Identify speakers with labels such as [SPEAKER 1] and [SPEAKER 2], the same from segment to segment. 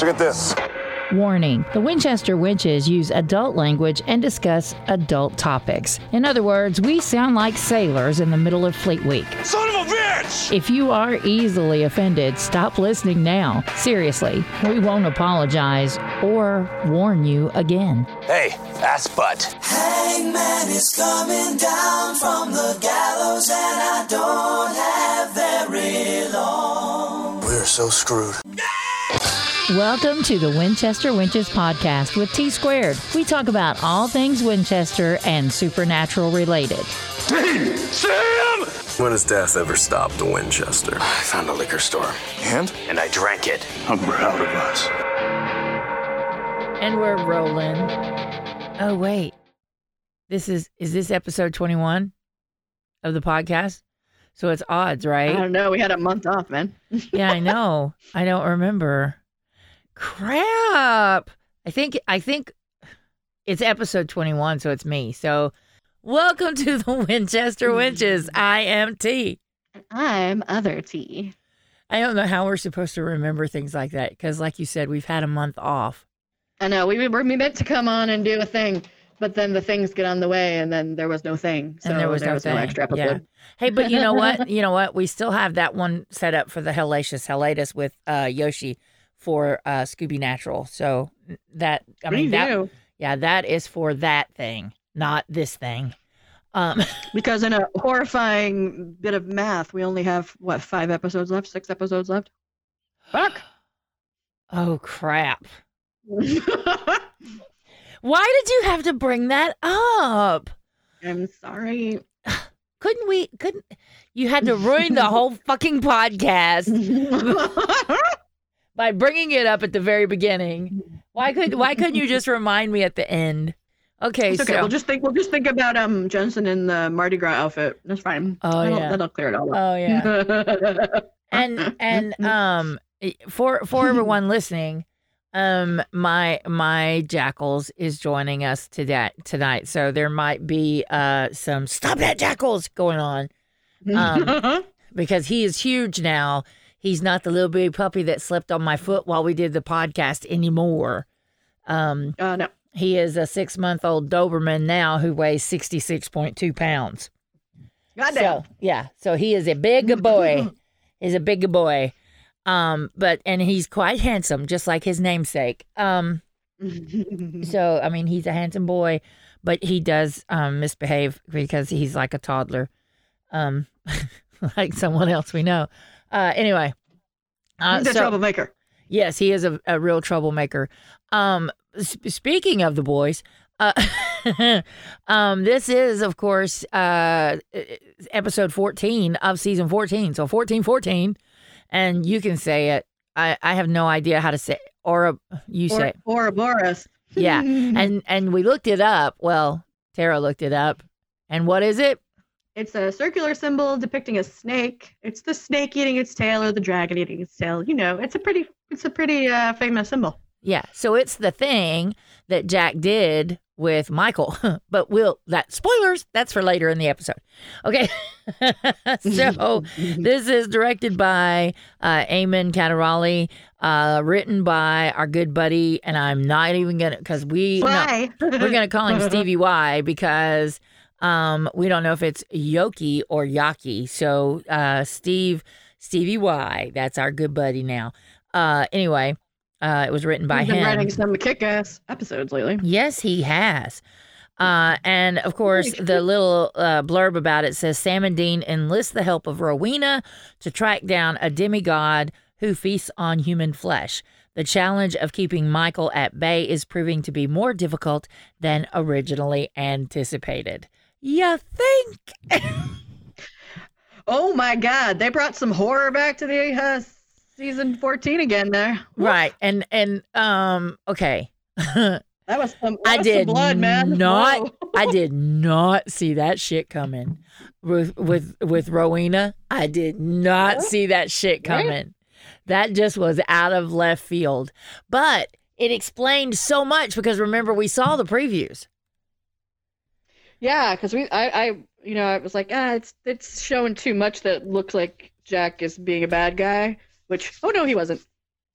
[SPEAKER 1] Look at this.
[SPEAKER 2] Warning The Winchester Wenches use adult language and discuss adult topics. In other words, we sound like sailors in the middle of Fleet Week.
[SPEAKER 1] Son of a bitch!
[SPEAKER 2] If you are easily offended, stop listening now. Seriously, we won't apologize or warn you again.
[SPEAKER 1] Hey, ass butt.
[SPEAKER 3] Hangman is coming down from the gallows, and I don't have very long.
[SPEAKER 1] We're so screwed.
[SPEAKER 2] Welcome to the Winchester Wenches podcast with T Squared. We talk about all things Winchester and supernatural related.
[SPEAKER 1] Sam!
[SPEAKER 4] When has death ever stopped a Winchester?
[SPEAKER 1] I found a liquor store. And? And I drank it. I'm proud of us.
[SPEAKER 2] And we're rolling. Oh wait. This is is this episode 21 of the podcast? So it's odds, right?
[SPEAKER 5] I don't know. We had a month off, man.
[SPEAKER 2] yeah, I know. I don't remember. Crap. I think I think it's episode 21, so it's me. So welcome to the Winchester Wenches. I am T.
[SPEAKER 5] I'm other T.
[SPEAKER 2] I don't know how we're supposed to remember things like that because, like you said, we've had a month off.
[SPEAKER 5] I know we were we meant to come on and do a thing, but then the things get on the way, and then there was no thing. So
[SPEAKER 2] and there was no thing.
[SPEAKER 5] extra
[SPEAKER 2] Yeah.
[SPEAKER 5] episode.
[SPEAKER 2] Hey, but you know what? you know what? We still have that one set up for the Hellacious Hellatus with uh, Yoshi for uh, Scooby Natural. So that I mean that yeah, that is for that thing, not this thing. Um,
[SPEAKER 5] Because in a horrifying bit of math, we only have what five episodes left, six episodes left. Fuck.
[SPEAKER 2] oh crap! Why did you have to bring that up?
[SPEAKER 5] I'm sorry.
[SPEAKER 2] Couldn't we? Couldn't you had to ruin the whole fucking podcast by bringing it up at the very beginning? Why could Why couldn't you just remind me at the end? Okay,
[SPEAKER 5] It's okay.
[SPEAKER 2] so
[SPEAKER 5] We'll just think. We'll just think about um Jensen in the Mardi Gras outfit. That's fine.
[SPEAKER 2] Oh,
[SPEAKER 5] that'll,
[SPEAKER 2] yeah.
[SPEAKER 5] that'll clear it all up.
[SPEAKER 2] oh yeah. and and um for for everyone listening um my my jackals is joining us today tonight so there might be uh some stop that jackals going on um, because he is huge now he's not the little baby puppy that slept on my foot while we did the podcast anymore um
[SPEAKER 5] uh, no.
[SPEAKER 2] he is a six month old doberman now who weighs 66.2 pounds
[SPEAKER 5] Goddamn.
[SPEAKER 2] so yeah, so he is a big boy. He's a big boy. Um, but and he's quite handsome, just like his namesake. Um, so I mean, he's a handsome boy, but he does um misbehave because he's like a toddler, um, like someone else we know. Uh, anyway, uh,
[SPEAKER 5] He's a
[SPEAKER 2] so-
[SPEAKER 5] troublemaker.
[SPEAKER 2] Yes, he is a, a real troublemaker. Um, sp- speaking of the boys, uh, um, this is of course uh episode fourteen of season fourteen. So fourteen, fourteen, and you can say it. I I have no idea how to say. it. Or you say,
[SPEAKER 5] Or, or Boris.
[SPEAKER 2] yeah, and and we looked it up. Well, Tara looked it up, and what is it?
[SPEAKER 5] It's a circular symbol depicting a snake. It's the snake eating its tail or the dragon eating its tail. You know, it's a pretty it's a pretty uh, famous symbol.
[SPEAKER 2] Yeah, so it's the thing that Jack did with Michael, but we'll that spoilers. That's for later in the episode. Okay, so this is directed by uh, Amyn Kaderali, uh, written by our good buddy, and I'm not even gonna because we no, we're gonna call him Stevie Y because um we don't know if it's Yoki or Yaki. So uh Steve Stevie Y, that's our good buddy now. Uh anyway, uh it was written by
[SPEAKER 5] He's been
[SPEAKER 2] him.
[SPEAKER 5] writing some kick-ass episodes lately.
[SPEAKER 2] Yes, he has. Uh, and of course, the little uh, blurb about it says Sam and Dean enlist the help of Rowena to track down a demigod who feasts on human flesh. The challenge of keeping Michael at bay is proving to be more difficult than originally anticipated. You think?
[SPEAKER 5] Oh my god, they brought some horror back to the uh, season 14 again there.
[SPEAKER 2] right. And and um okay.
[SPEAKER 5] That was some, that
[SPEAKER 2] I
[SPEAKER 5] was
[SPEAKER 2] did
[SPEAKER 5] some blood, man.
[SPEAKER 2] not. I did not see that shit coming with with with Rowena. I did not see that shit
[SPEAKER 5] Right?
[SPEAKER 2] coming. That just was out of left field. But it explained so much because remember we saw the previews.
[SPEAKER 5] Yeah, because we, I, I, you know, I was like, ah, it's it's showing too much that looks like Jack is being a bad guy. Which, oh no, he wasn't.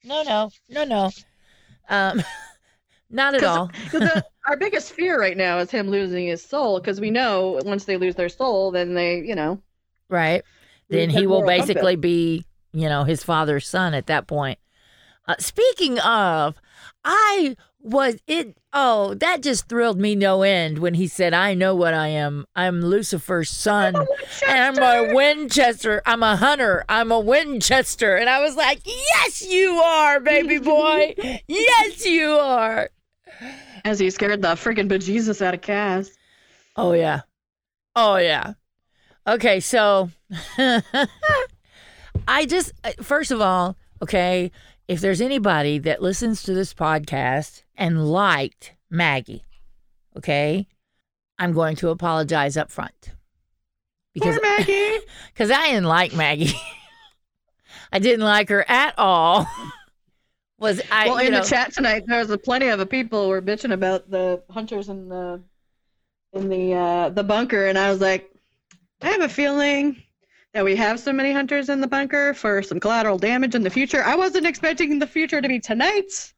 [SPEAKER 2] No, no, no, no. Um, not at all.
[SPEAKER 5] the- our biggest fear right now is him losing his soul because we know once they lose their soul, then they, you know,
[SPEAKER 2] Right. Then he will basically be, you know, his father's son at that point. Uh, speaking of, I was it. Oh, that just thrilled me no end when he said, "I know what I am. I'm Lucifer's son, and I'm a Winchester. I'm a hunter. I'm a Winchester." And I was like, "Yes, you are, baby boy. yes, you are."
[SPEAKER 5] as he scared the freaking bejesus out of Cass.
[SPEAKER 2] Oh yeah. Oh yeah. Okay, so I just uh, first of all, okay, if there's anybody that listens to this podcast and liked Maggie, okay, I'm going to apologize up front. Because
[SPEAKER 5] Poor Maggie.
[SPEAKER 2] cuz I didn't like Maggie. I didn't like her at all. Was I
[SPEAKER 5] well, in
[SPEAKER 2] know,
[SPEAKER 5] the chat tonight, there was a plenty of people were bitching about the hunters in the in the uh, the bunker, and I was like, I have a feeling that we have so many hunters in the bunker for some collateral damage in the future. I wasn't expecting the future to be tonight.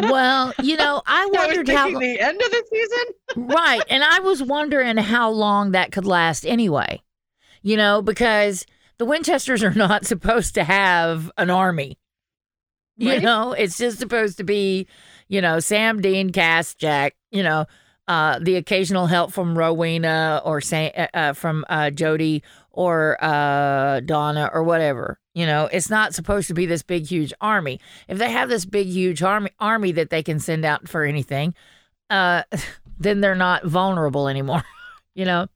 [SPEAKER 2] Well, you know, I
[SPEAKER 5] I
[SPEAKER 2] wondered how
[SPEAKER 5] the end of the season.
[SPEAKER 2] right. And I was wondering how long that could last anyway. You know, because the Winchesters are not supposed to have an army. You know, it's just supposed to be, you know, Sam, Dean, Cass, Jack, you know, uh, the occasional help from Rowena or say, uh, uh, from uh, Jody or uh, Donna or whatever. You know, it's not supposed to be this big, huge army. If they have this big, huge army, army that they can send out for anything, uh, then they're not vulnerable anymore. you know.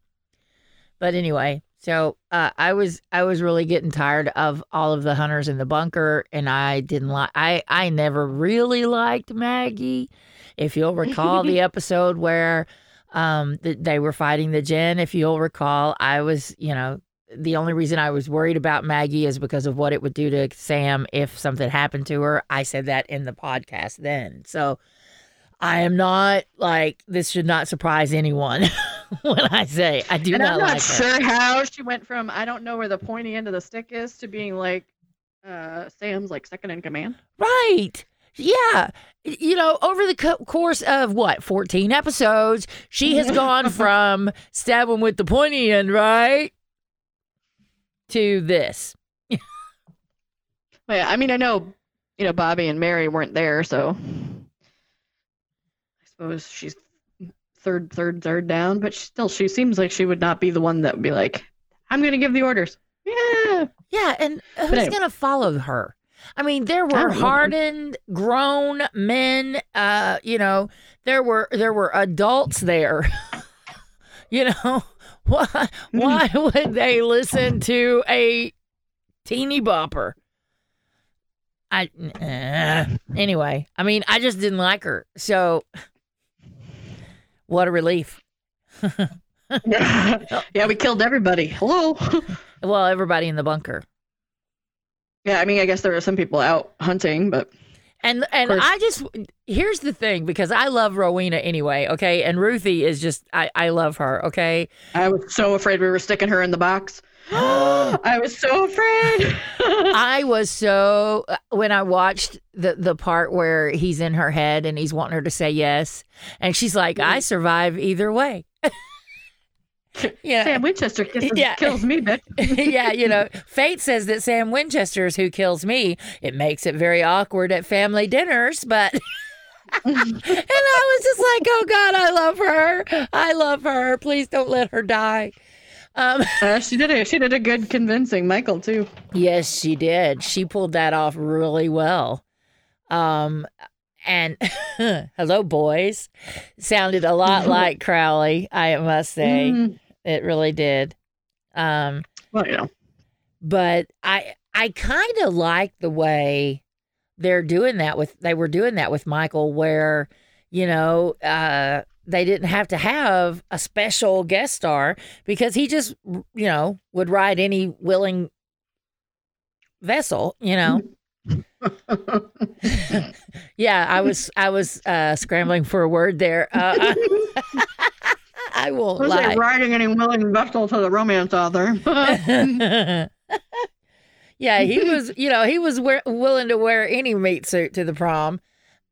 [SPEAKER 2] But anyway, so uh, I was I was really getting tired of all of the hunters in the bunker, and I didn't like I I never really liked Maggie. If you'll recall the episode where um th- they were fighting the djinn, if you'll recall, I was you know the only reason I was worried about Maggie is because of what it would do to Sam if something happened to her. I said that in the podcast then, so. I am not like this should not surprise anyone when I say I do
[SPEAKER 5] and
[SPEAKER 2] not
[SPEAKER 5] I'm not
[SPEAKER 2] like her.
[SPEAKER 5] sure how she went from I don't know where the pointy end of the stick is to being like uh, Sam's like second in command.
[SPEAKER 2] Right. Yeah. You know, over the co- course of what, 14 episodes, she has gone from stabbing with the pointy end, right? To this.
[SPEAKER 5] Yeah, I mean, I know, you know, Bobby and Mary weren't there, so I suppose she's third, third, third down. But still, she seems like she would not be the one that would be like, "I'm going to give the orders." Yeah,
[SPEAKER 2] Yeah. And who's
[SPEAKER 5] anyway.
[SPEAKER 2] going to follow her? I mean, there were hardened, grown men. Uh, you know, there were there were adults there. you know, why why would they listen to a teeny bopper? I uh, anyway. I mean, I just didn't like her. So, what a relief.
[SPEAKER 5] yeah, we killed everybody. Hello.
[SPEAKER 2] Well, everybody in the bunker.
[SPEAKER 5] yeah, I mean, I guess there are some people out hunting, but
[SPEAKER 2] And and
[SPEAKER 5] course.
[SPEAKER 2] I just here's the thing because I love Rowena anyway, okay? And Ruthie is just I I love her, okay?
[SPEAKER 5] I was so afraid we were sticking her in the box. I was so afraid.
[SPEAKER 2] I was so uh, when I watched the the part where he's in her head and he's wanting her to say yes, and she's like, "I survive either way." Yeah,
[SPEAKER 5] Sam Winchester kisses,
[SPEAKER 2] Yeah.
[SPEAKER 5] kills me, bitch.
[SPEAKER 2] yeah, you know, fate says that Sam Winchester is who kills me. It makes it very awkward at family dinners, but. and I was just like, oh God, I love her. I love her. Please don't let her die. Um,
[SPEAKER 5] Uh, she did a she did a good convincing Michael too.
[SPEAKER 2] yes, she did. She pulled that off really well. Um, and hello, boys. Sounded a lot like Crowley, I must say.
[SPEAKER 5] Mm,
[SPEAKER 2] It really did. Um,
[SPEAKER 5] well, you know,
[SPEAKER 2] but I I kind of like the way they're doing that with they were doing that with Michael where you know uh they didn't have to have a special guest star because he just you know would ride any willing vessel you know? Yeah i was i was uh scrambling for a word there. Uh, I won't
[SPEAKER 5] was
[SPEAKER 2] lie
[SPEAKER 5] like riding any willing vessel to the romance author.
[SPEAKER 2] yeah, he was, you know, he was wear- willing to wear any meat suit to the prom.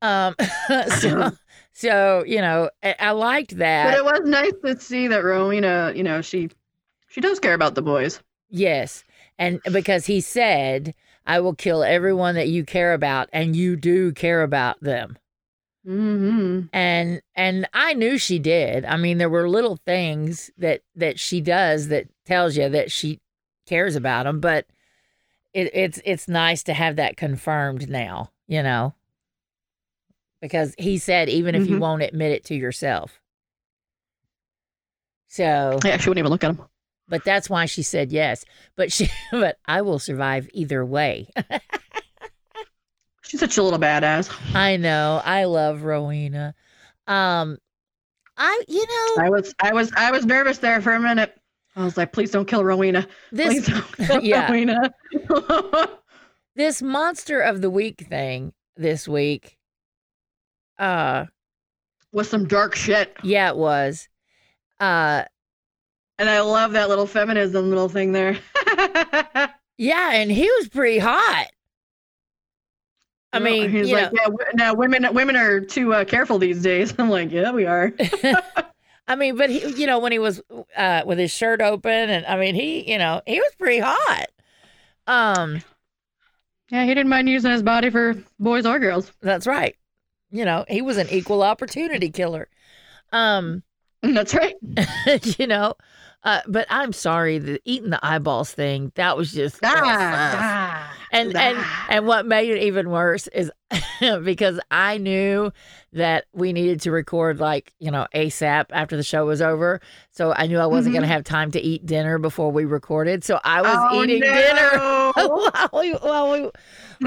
[SPEAKER 2] Um, so, so you know, I, I liked that.
[SPEAKER 5] But it was nice to see that Rowena, you know, she she does care about the boys.
[SPEAKER 2] yes, and because he said, "I will kill everyone that you care about," and you do care about them.
[SPEAKER 5] Mm-hmm.
[SPEAKER 2] and and I knew she did. I mean, there were little things that that she does that tells you that she cares about them, but it, it's it's nice to have that confirmed now, you know, because he said even if you
[SPEAKER 5] Mhm.
[SPEAKER 2] won't admit it to yourself. So,
[SPEAKER 5] Yeah, she wouldn't even look at him.
[SPEAKER 2] but that's why she said yes. But she, but I will survive either way.
[SPEAKER 5] She's such a little badass.
[SPEAKER 2] I know. I love Rowena. Um, I you know
[SPEAKER 5] I was I was I was nervous there for a minute. I was like, please don't kill Rowena. Please
[SPEAKER 2] this
[SPEAKER 5] don't kill
[SPEAKER 2] Yeah.
[SPEAKER 5] Rowena.
[SPEAKER 2] this monster of the week thing this week uh
[SPEAKER 5] With some dark shit.
[SPEAKER 2] yeah it was uh
[SPEAKER 5] And I love that little feminism little thing there.
[SPEAKER 2] yeah and he was pretty hot i mean
[SPEAKER 5] he's like, yeah, w- now women women are too uh, careful these days. I'm like, yeah, we are.
[SPEAKER 2] i mean but he you know when he was uh with his shirt open and i mean he you know he was pretty hot um
[SPEAKER 5] Yeah, he didn't mind using his body for boys or girls.
[SPEAKER 2] that's right you know he was an equal opportunity killer um
[SPEAKER 5] That's right.
[SPEAKER 2] you know uh but i'm sorry the eating the eyeballs thing that was just
[SPEAKER 5] Ah, ah,
[SPEAKER 2] and and
[SPEAKER 5] ah.
[SPEAKER 2] and what made it even worse is because I knew that we needed to record like you know ASAP after the show was over, so I knew I wasn't
[SPEAKER 5] Mhm.
[SPEAKER 2] going to have time to eat dinner before we recorded. So I was
[SPEAKER 5] Oh,
[SPEAKER 2] eating
[SPEAKER 5] no.
[SPEAKER 2] dinner while we while we.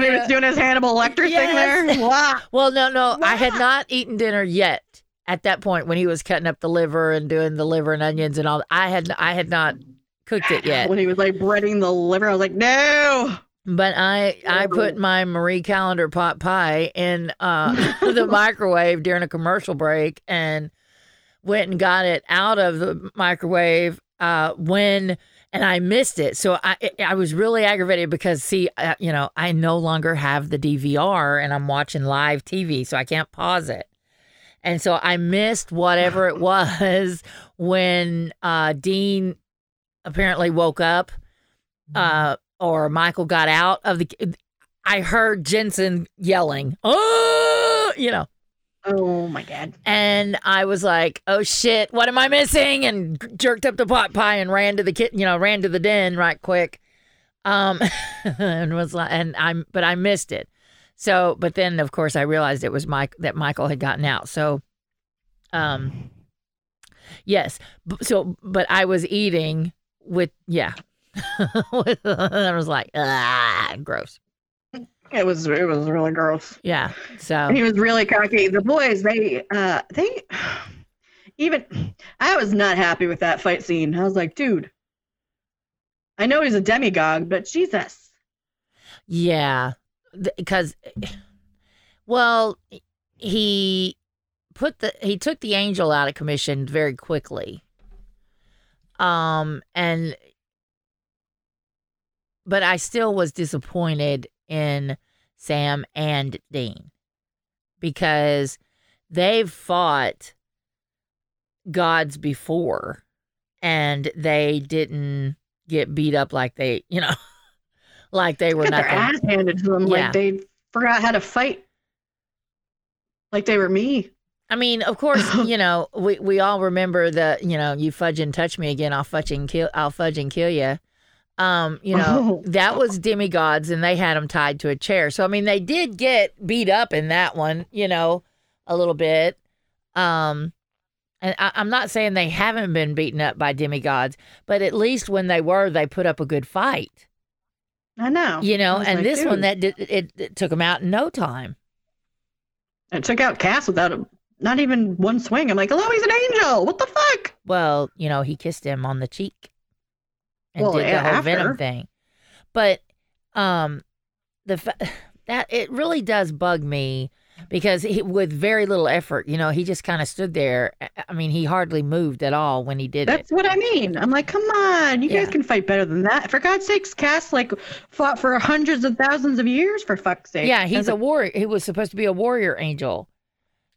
[SPEAKER 5] He was doing his Hannibal Lecter thing there. Wow.
[SPEAKER 2] Well, no, no, I had not eaten dinner yet at that point when he was cutting up the liver and doing the liver and onions and all. I had I had not cooked it yet.
[SPEAKER 5] When he was like breading the liver, I was like, no.
[SPEAKER 2] But I I put my Marie Callender pot pie in uh, the microwave during a commercial break and went and got it out of the microwave uh, when and I missed it. So I I was really aggravated because see uh, you know I no longer have the DVR and I'm watching live TV so I can't pause it. And so I missed whatever it was when uh, Dean apparently woke up uh, or Michael got out of the. I heard Jensen yelling, "Oh!" You know,
[SPEAKER 5] Oh my god.
[SPEAKER 2] and I was like, "Oh shit, what am I missing?" And jerked up the pot pie and ran to the kit, you know, ran to the den right quick. Um, and was like, and I'm, but I missed it. So, but then of course I realized it was Mike that Michael had gotten out. So, um, yes. So, but I was eating with yeah. and I was like, ah, gross.
[SPEAKER 5] It was it was really gross.
[SPEAKER 2] Yeah. So
[SPEAKER 5] He was really cocky. The boys, they uh they even I was not happy with that fight scene. I was like, dude, I know he's a demigod, but Jesus.
[SPEAKER 2] Yeah, because well, he put the he took the angel out of commission very quickly. Um and but I still was disappointed in Sam and Dean because they've fought gods before and they didn't get beat up like they, you know, like they were
[SPEAKER 5] Got their ass handed to them
[SPEAKER 2] Yeah.
[SPEAKER 5] like they forgot how to fight. Like they were me.
[SPEAKER 2] I mean, of course, you know, we, we all remember the, you know, you fudge and touch me again, I'll fudge and kill, I'll fudge and kill you. Um, you know,
[SPEAKER 5] Oh.
[SPEAKER 2] that was demigods, and they had them tied to a chair. So I mean, they did get beat up in that one, you know, a little bit. Um, and I, I'm not saying they haven't been beaten up by demigods, but at least when they were, they put up a good fight,
[SPEAKER 5] I know.
[SPEAKER 2] you know. And
[SPEAKER 5] like,
[SPEAKER 2] this one, that did, it, it took him out in no time.
[SPEAKER 5] it took out Cass without a, not even one swing. I'm like, hello, he's an angel. What the fuck?
[SPEAKER 2] Well, you know, he kissed him on the cheek and
[SPEAKER 5] Well,
[SPEAKER 2] did the whole
[SPEAKER 5] after.
[SPEAKER 2] venom thing. But um the fa- that it really does bug me because he, with very little effort, you know, he just kind of stood there. I- mean, he hardly moved at all when he did
[SPEAKER 5] That's
[SPEAKER 2] it.
[SPEAKER 5] what I mean. I'm like, come on, you
[SPEAKER 2] Yeah.
[SPEAKER 5] guys can fight better than that. For God's sakes, Cass like fought for hundreds of thousands of years. For fuck's sake.
[SPEAKER 2] Yeah, he's a warrior. He was supposed to be a warrior angel.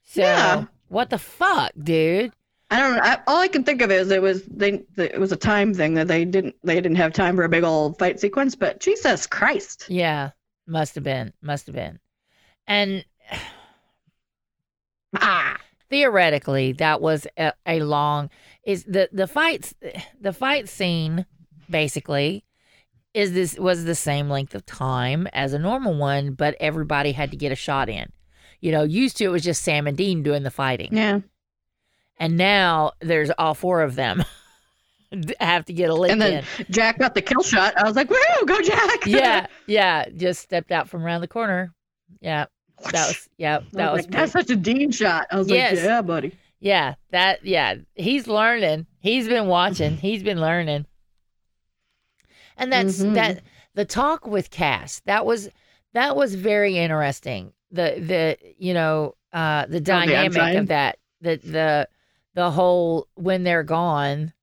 [SPEAKER 2] So
[SPEAKER 5] Yeah.
[SPEAKER 2] what the fuck, dude?
[SPEAKER 5] I don't know. I, all I can think of is it was they. It was a time thing that they didn't. They didn't have time for a big old fight sequence. But Jesus Christ.
[SPEAKER 2] Yeah, must have been, must have been, and
[SPEAKER 5] Ah.
[SPEAKER 2] theoretically that was a, a long is the the fights the fight scene basically is this was the same length of time as a normal one but everybody had to get a shot in you know used to it was just sam and dean doing the fighting
[SPEAKER 5] Yeah.
[SPEAKER 2] and now there's all four of them have to get a lick
[SPEAKER 5] And then
[SPEAKER 2] in
[SPEAKER 5] Jack got the kill shot. I was like, "Woo, go Jack!"
[SPEAKER 2] yeah yeah just stepped out from around the corner yeah that was yeah that was
[SPEAKER 5] like, that's such a Dean shot. I was
[SPEAKER 2] Yes.
[SPEAKER 5] like, "Yeah, buddy."
[SPEAKER 2] Yeah, that yeah, he's learning. He's been watching. He's been learning. And that's
[SPEAKER 5] Mhm.
[SPEAKER 2] that the talk with Cass. That was that was very interesting. The the you know, uh the dynamic
[SPEAKER 5] outside?
[SPEAKER 2] of that. The the the whole when they're gone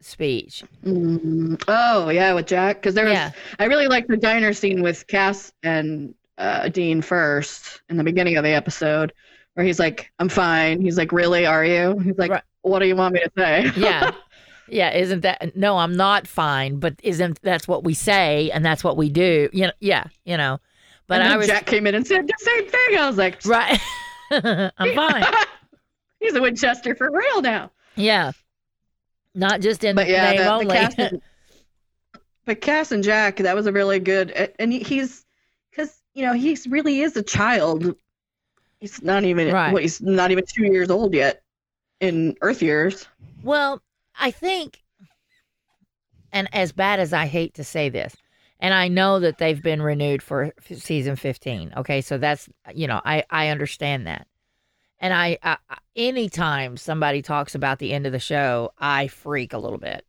[SPEAKER 2] speech.
[SPEAKER 5] Mm, oh yeah, with Jack because there was.
[SPEAKER 2] Yeah.
[SPEAKER 5] I really liked the diner scene with Cass and uh, Dean first in the beginning of the episode, where he's like, "I'm fine." He's like, "Really? Are you?" He's like,
[SPEAKER 2] Right.
[SPEAKER 5] "What do you want me to say?"
[SPEAKER 2] Yeah. Yeah, isn't that no, I'm not fine, but isn't that's what we say and that's what we do. You know, yeah, you know. But I was
[SPEAKER 5] Jack came in and said the same thing. I was like,
[SPEAKER 2] right. I'm fine.
[SPEAKER 5] He's a Winchester for real now.
[SPEAKER 2] Yeah. Not just in
[SPEAKER 5] But yeah,
[SPEAKER 2] name
[SPEAKER 5] the, the
[SPEAKER 2] only.
[SPEAKER 5] Cass and, but Cass and Jack, that was a really good, and he's you know he's really is a child. He's not even
[SPEAKER 2] Right.
[SPEAKER 5] well, he's not even two years old yet in Earth years.
[SPEAKER 2] well, I think, and as bad as I hate to say this, and I know that they've been renewed for season 15. Okay. So that's, you know, I, I understand that. And I, I, I- anytime somebody talks about the end of the show, I freak a little bit.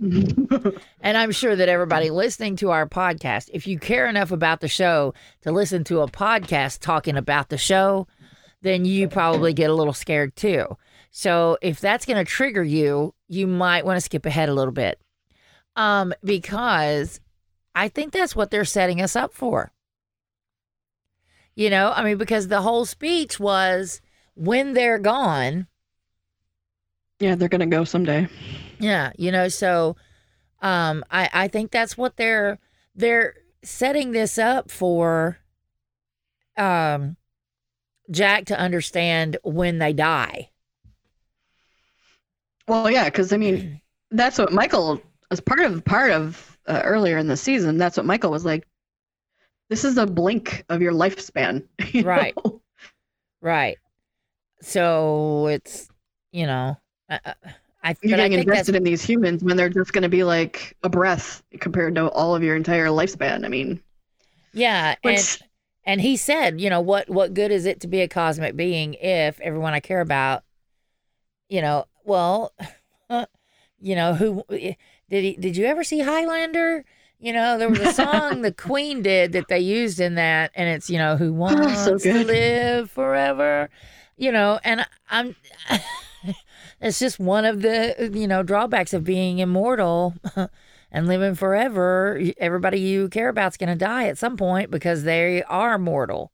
[SPEAKER 2] And I'm sure that everybody listening to our podcast, if you care enough about the show to listen to a podcast talking about the show, then you probably get a little scared too. So if that's going to trigger you, you might want to skip ahead a little bit. Um, because I think that's what they're setting us up for. You know, I mean, because the whole speech was when they're gone,
[SPEAKER 5] yeah, they're gonna go someday.
[SPEAKER 2] yeah, you know, so um I I think that's what they're they're setting this up for um Jack to understand when they die.
[SPEAKER 5] Well, yeah, because I mean, that's what Michael as part of part of uh, earlier in the season. That's what Michael was like. This is a blink of your lifespan, you
[SPEAKER 2] Right.
[SPEAKER 5] know?
[SPEAKER 2] Right. So it's you know I, I- I
[SPEAKER 5] You're getting invested in these humans when they're just going to be like a breath compared to all of your entire lifespan. I mean,
[SPEAKER 2] yeah and
[SPEAKER 5] which
[SPEAKER 2] and he said, you know, what what good is it to be a cosmic being if everyone I care about, you know, well, you know, who did he did you ever see Highlander? You know, there was a song the Queen did that they used in that and it's, you know, who wants to live forever, you know, and I'm it's just one of the, you know, drawbacks of being immortal and living forever, everybody you care about's going to die at some point because they are mortal.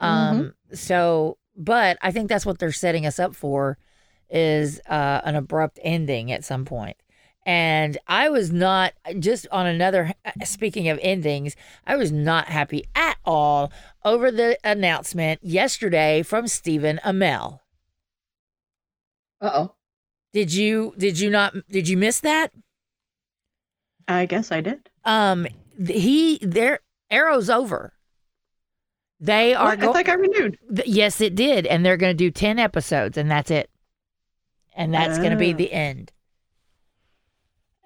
[SPEAKER 2] Um, so, but I think that's what they're setting us up for is uh, an abrupt ending at some point. And I was not just on another. Speaking of endings, I was not happy at all over the announcement yesterday from Stephen Amell.
[SPEAKER 5] Uh oh,
[SPEAKER 2] Did you did you not did you miss that?
[SPEAKER 5] I guess I did.
[SPEAKER 2] Um, he their arrow's over. They are
[SPEAKER 5] What? I think I renewed.
[SPEAKER 2] yes, it did, and they're going to do ten episodes, and that's it. And that's going to be
[SPEAKER 5] Oh.
[SPEAKER 2] the end.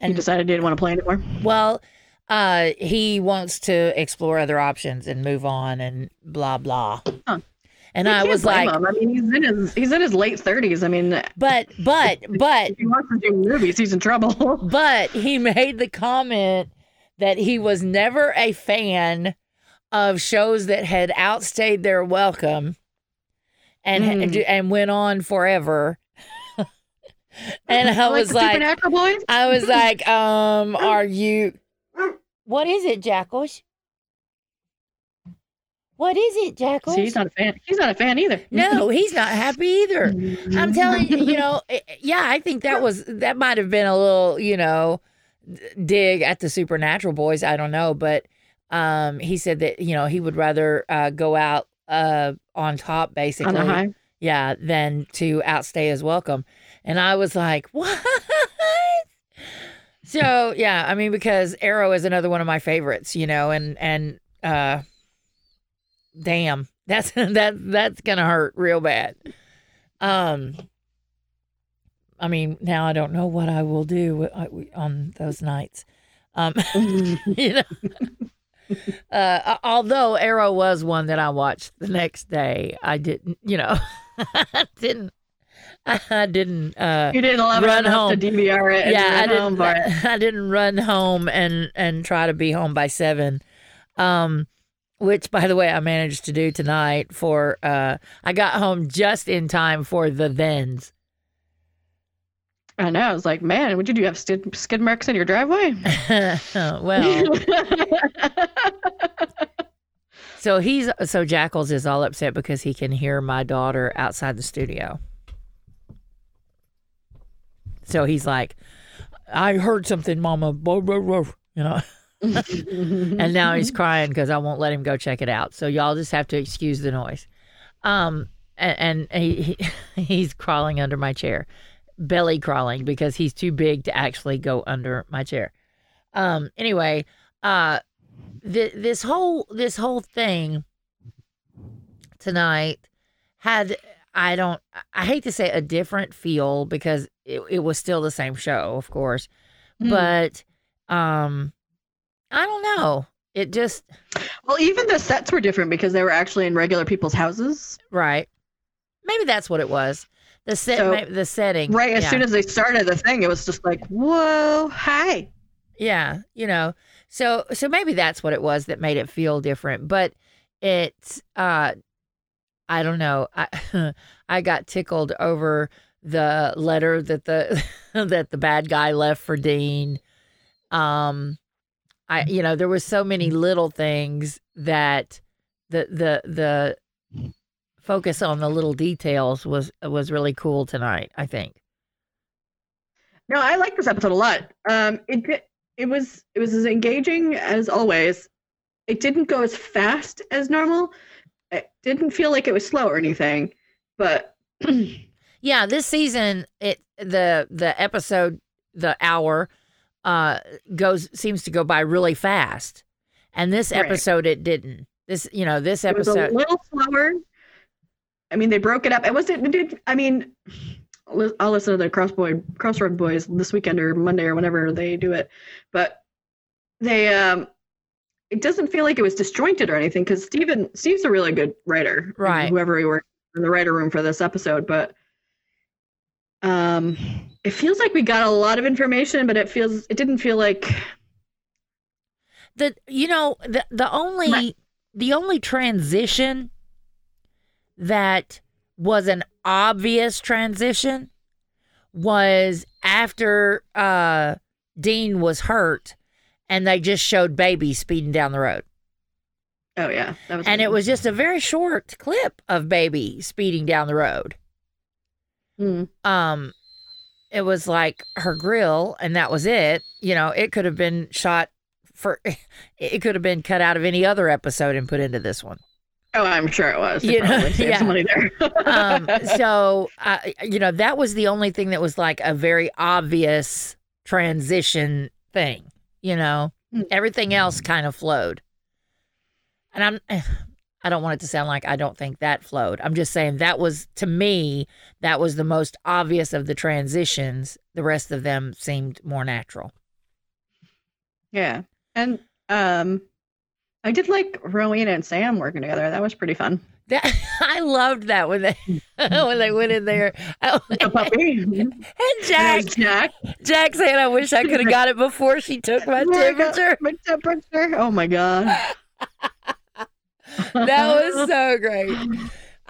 [SPEAKER 5] You
[SPEAKER 2] And
[SPEAKER 5] decided you didn't want to play anymore.
[SPEAKER 2] well, uh, he wants to explore other options and move on and blah blah.
[SPEAKER 5] Huh.
[SPEAKER 2] And I was like,
[SPEAKER 5] him. I mean, he's in his he's in his late thirties. I mean,
[SPEAKER 2] but but but
[SPEAKER 5] if he wants to do movies, he's in trouble.
[SPEAKER 2] But he made the comment that he was never a fan of shows that had outstayed their welcome and and,
[SPEAKER 5] Mm.
[SPEAKER 2] and went on forever. and I was
[SPEAKER 5] the
[SPEAKER 2] like, I was like, um, are you? What is it, Jackals? What is it, Jackals?
[SPEAKER 5] See, he's not a fan. He's not a fan either.
[SPEAKER 2] no, he's not happy either. I'm telling you, you know, eh, eh, yeah, I think that was that might have been a little, you know, dig at the supernatural boys. I don't know, but um, he said that you know he would rather uh, go out uh on top, basically,
[SPEAKER 5] on the high.
[SPEAKER 2] yeah, than to outstay his welcome. And I was like, what? So yeah, I mean, because Arrow is another one of my favorites, you know, and and uh, damn, that's that that's gonna hurt real bad. Um, I mean, now I don't know what I will do on those nights. Um, you know. Uh, although Arrow was one that I watched the next day, I didn't, you know, I didn't, I didn't, uh,
[SPEAKER 5] You didn't love
[SPEAKER 2] Run home.
[SPEAKER 5] to DVR it.
[SPEAKER 2] yeah, I didn't. I didn't run home and, and try to be home by seven. Um, which by the way, I managed to do tonight for, uh, I got home just in time for the thens.
[SPEAKER 5] I know. I was like, man, would you do? You have skid, skid marks in your driveway?
[SPEAKER 2] well, so he's, so Jackals is all upset because he can hear my daughter outside the studio. So he's like, I heard something, mama, Blah, blah, blah," you know. and now he's crying because I won't let him go check it out. So y'all just have to excuse the noise. Um, and, and he, he he's crawling under my chair, belly crawling because he's too big to actually go under my chair. Um, anyway, uh, th- this whole this whole thing tonight had I don't I hate to say a different feel because it, it was still the same show, of course,
[SPEAKER 5] Hmm.
[SPEAKER 2] but um I don't know. It just
[SPEAKER 5] well, even the sets were different because they were actually in regular people's houses.
[SPEAKER 2] right. Maybe that's what it was. The set,
[SPEAKER 5] So,
[SPEAKER 2] the setting,
[SPEAKER 5] Right as
[SPEAKER 2] yeah.
[SPEAKER 5] soon as they started the thing, it was just like, whoa, hi.
[SPEAKER 2] yeah, you know. So so maybe that's what it was that made it feel different. But it's uh, I don't know. I I got tickled over the letter that the that the bad guy left for Dean. Um, I you know there was so many little things that the the the focus on the little details was was really cool tonight. I think.
[SPEAKER 5] No, I like this episode a lot. Um, it it was it was as engaging as always. It didn't go as fast as normal. It didn't feel like it was slow or anything, but
[SPEAKER 2] Yeah, this season it the the episode the hour uh goes seems to go by really fast. And this
[SPEAKER 5] Right.
[SPEAKER 2] episode it didn't. This you know, this
[SPEAKER 5] it was a
[SPEAKER 2] episode
[SPEAKER 5] little slower. I mean, they broke it up. It wasn't. It did. I mean, I'll listen to the Crossboy Crossroad Boys this weekend or Monday or whenever they do it, but they um, it doesn't feel like it was disjointed or anything because Steven Steve's a really good writer,
[SPEAKER 2] Right.
[SPEAKER 5] Whoever he worked in the writer room for this episode, but um, it feels like we got a lot of information, but it feels it didn't feel like
[SPEAKER 2] the you know, the the only
[SPEAKER 5] Right.
[SPEAKER 2] the only transition that was an obvious transition was after uh Dean was hurt and they just showed baby speeding down the road.
[SPEAKER 5] oh yeah, that was
[SPEAKER 2] and it was just a very short clip of baby speeding down the road
[SPEAKER 5] Mm.
[SPEAKER 2] um it was like her grill and that was it you know it could have been shot for it could have been cut out of any other episode and put into this one
[SPEAKER 5] Oh, I'm sure it was. They
[SPEAKER 2] You know, yeah.
[SPEAKER 5] money there.
[SPEAKER 2] um so uh, you know that was the only thing that was like a very obvious transition thing you know
[SPEAKER 5] Mm.
[SPEAKER 2] everything else kind of flowed and i'm i don't want it to sound like i don't think that flowed i'm just saying that was to me that was the most obvious of the transitions the rest of them seemed more natural
[SPEAKER 5] Yeah. And um I did like Rowena and Sam working together. That was pretty fun.
[SPEAKER 2] that i loved that when they when they went in there Oh,
[SPEAKER 5] A puppy.
[SPEAKER 2] and jack
[SPEAKER 5] Jack.
[SPEAKER 2] jack saying i wish i could have got it before she took my temperature
[SPEAKER 5] My temperature. Oh my god.
[SPEAKER 2] That was so great.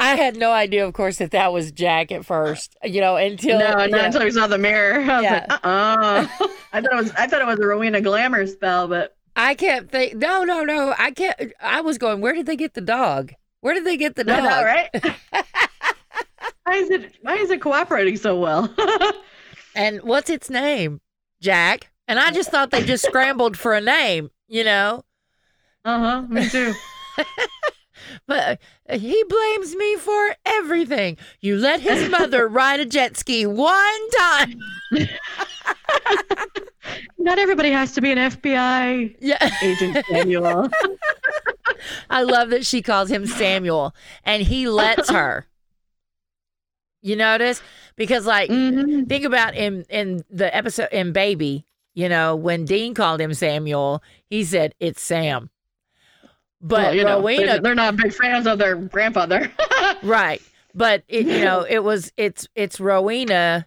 [SPEAKER 2] I had no idea, of course, that that was Jack at first. You know, until
[SPEAKER 5] No, not
[SPEAKER 2] yeah.
[SPEAKER 5] until we saw the mirror. I was
[SPEAKER 2] Yeah.
[SPEAKER 5] like, uh uh I thought it was I thought it was a Rowena glamour spell, but
[SPEAKER 2] I can't think. no, no, no. I can't. I was going. Where did they get the dog? Where did they get the dog?
[SPEAKER 5] know, right? why is it why is it cooperating so well?
[SPEAKER 2] And what's its name? Jack. And I just thought they just scrambled for a name. You know.
[SPEAKER 5] uh-huh, me too.
[SPEAKER 2] But uh, he blames me for everything. You let his mother ride a jet ski one time.
[SPEAKER 5] Not everybody has to be an FBI
[SPEAKER 2] Yeah.
[SPEAKER 5] agent, Samuel.
[SPEAKER 2] I love that she calls him Samuel and he lets her. You notice? Because like
[SPEAKER 5] Mhm.
[SPEAKER 2] think about in in the episode in Baby, you know, when Dean called him Samuel, he said it's Sam. But
[SPEAKER 5] Well, you know,
[SPEAKER 2] Rowena
[SPEAKER 5] they're, they're not big fans of their grandfather.
[SPEAKER 2] Right. But it, you know, it was it's it's Rowena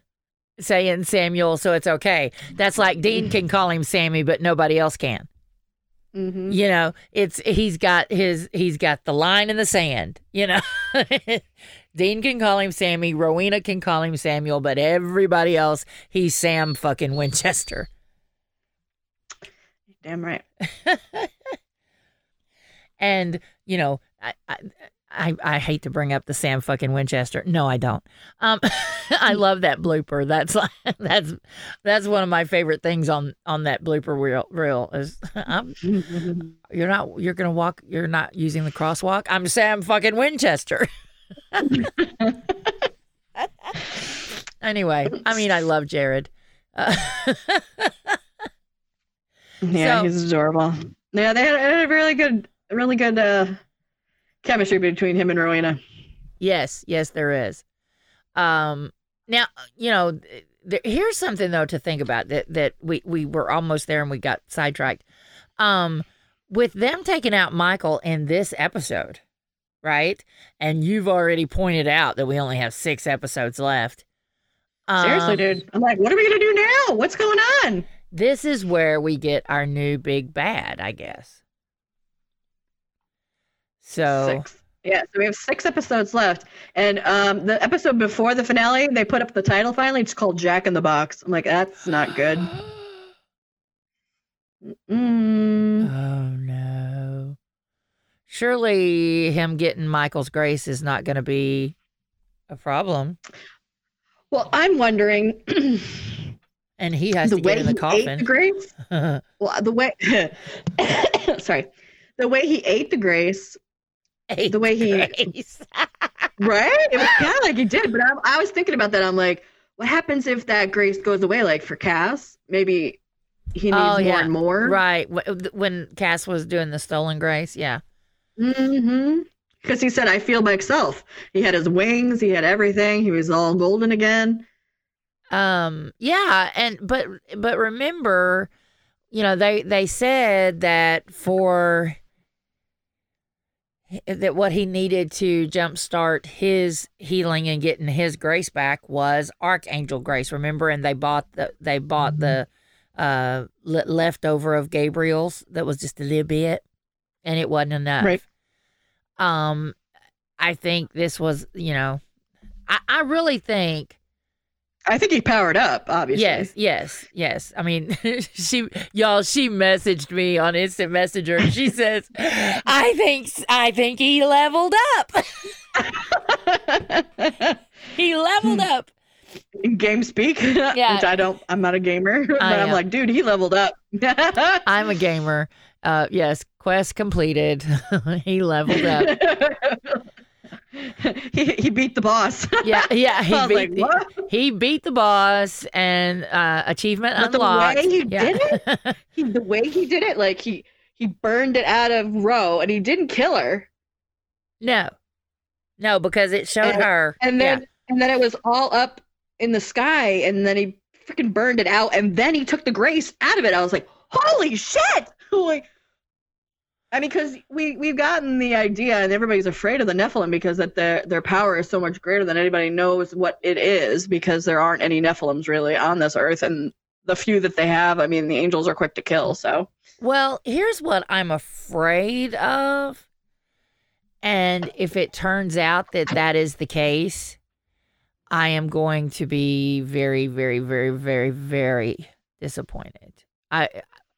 [SPEAKER 2] saying Samuel, so it's okay. That's like Dean can call him Sammy, but nobody else can.
[SPEAKER 5] hmm
[SPEAKER 2] You know, it's he's got his he's got the line in the sand. You know, Dean can call him Sammy, Rowena can call him Samuel, but everybody else he's Sam fucking Winchester.
[SPEAKER 5] Damn right.
[SPEAKER 2] And you know, I, I I I hate to bring up the Sam fucking Winchester. No, I don't. Um, I love that blooper. That's that's that's one of my favorite things on on that blooper reel. Reel is I'm, you're not you're gonna walk. You're not using the crosswalk. I'm Sam fucking Winchester. anyway, I mean, I love Jared. Uh,
[SPEAKER 5] Yeah,
[SPEAKER 2] So-
[SPEAKER 5] he's adorable. Yeah, they had, had a really good, really good uh, chemistry between him and Rowena.
[SPEAKER 2] Yes, yes, there is. Um, now, you know, th- th- here's something though to think about that that we we were almost there and we got sidetracked. Um, with them taking out Michael in this episode, right? And you've already pointed out that we only have six episodes left.
[SPEAKER 5] Seriously,
[SPEAKER 2] Um,
[SPEAKER 5] dude. I'm like, what are we gonna do now? What's going on?
[SPEAKER 2] This is where we get our new big bad, I guess. So
[SPEAKER 5] Six. Yeah, so we have six episodes left, and um, the episode before the finale, they put up the title finally. It's called Jack in the Box. I'm like, that's not good. Mm.
[SPEAKER 2] Oh no. Surely him getting Michael's grace is not going to be a problem.
[SPEAKER 5] Well, I'm wondering
[SPEAKER 2] And he has
[SPEAKER 5] the
[SPEAKER 2] to
[SPEAKER 5] way
[SPEAKER 2] get in the
[SPEAKER 5] he ate the grace. Well, the way, sorry, the way he ate the grace the way he- Right? It was kind of like he did, but I'm, I was thinking about that. I'm like, what happens if that grace goes away? Like for Cass, maybe he needs
[SPEAKER 2] Oh,
[SPEAKER 5] more and more.
[SPEAKER 2] right. When Cass was doing the stolen grace. Yeah.
[SPEAKER 5] Mm-hmm. Because he said, I feel myself. He had his wings, he had everything. He was all golden again.
[SPEAKER 2] Um yeah, and but but remember, you know, they they said that for that what he needed to jumpstart his healing and getting his grace back was archangel grace. Remember and they bought the they bought the uh le- leftover of gabriel's that was just a little bit and it wasn't enough.
[SPEAKER 5] Right.
[SPEAKER 2] um i think this was you know i i really think
[SPEAKER 5] I think he powered up, obviously.
[SPEAKER 2] Yes, yes, yes. I mean, she, y'all, she messaged me on Instant Messenger. She says, "I think, I think he leveled up. he leveled up."
[SPEAKER 5] In game speak.
[SPEAKER 2] Yeah.
[SPEAKER 5] Which I don't, I'm not a gamer, but
[SPEAKER 2] I
[SPEAKER 5] I'm like, dude, he leveled up.
[SPEAKER 2] I'm a gamer. Uh, yes, quest completed. he leveled up.
[SPEAKER 5] he, he beat the boss.
[SPEAKER 2] Yeah, yeah. He beat
[SPEAKER 5] like,
[SPEAKER 2] the, he beat the boss and uh, achievement
[SPEAKER 5] But the
[SPEAKER 2] unlocked.
[SPEAKER 5] way he
[SPEAKER 2] yeah.
[SPEAKER 5] did it, he, the way he did it, like he he burned it out of Roe, and he didn't kill her.
[SPEAKER 2] no, no, because it showed
[SPEAKER 5] And-
[SPEAKER 2] her.
[SPEAKER 5] And
[SPEAKER 2] yeah.
[SPEAKER 5] then and then it was all up in the sky, and then he freaking burned it out, and then he took the grace out of it. I was like, holy shit! like, I mean, because we we've gotten the idea, and everybody's afraid of the Nephilim because that their their power is so much greater than anybody knows what it is, because there aren't any Nephilims really on this earth, and the few that they have, I mean, the angels are quick to kill. So
[SPEAKER 2] Well, here's what I'm afraid of. And if it turns out that that is the case, I am going to be very, very, very, very, very disappointed. I,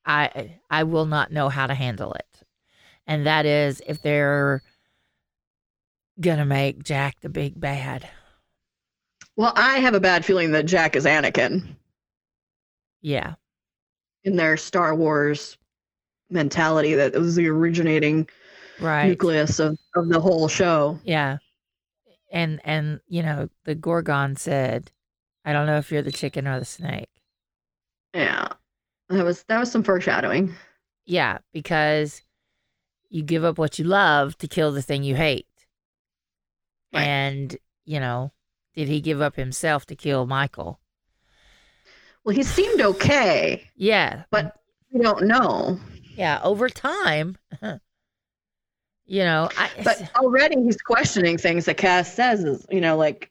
[SPEAKER 2] I, I will not know how to handle it. And that is if they're gonna make Jack the big bad.
[SPEAKER 5] Well, I have a bad feeling that Jack is Anakin
[SPEAKER 2] Yeah.
[SPEAKER 5] in their Star Wars mentality that was the originating
[SPEAKER 2] Right.
[SPEAKER 5] nucleus of, of the whole show.
[SPEAKER 2] Yeah. And and you know, the Gorgon said, I don't know if you're the chicken or the snake.
[SPEAKER 5] Yeah. That was that was some foreshadowing.
[SPEAKER 2] Yeah, because you give up what you love to kill the thing you hate.
[SPEAKER 5] Right.
[SPEAKER 2] And, you know, did he give up himself to kill Michael?
[SPEAKER 5] Well, he seemed okay,
[SPEAKER 2] Yeah.
[SPEAKER 5] but we don't know.
[SPEAKER 2] Yeah, over time, you know, I
[SPEAKER 5] But already he's questioning things that Cass says is, you know, like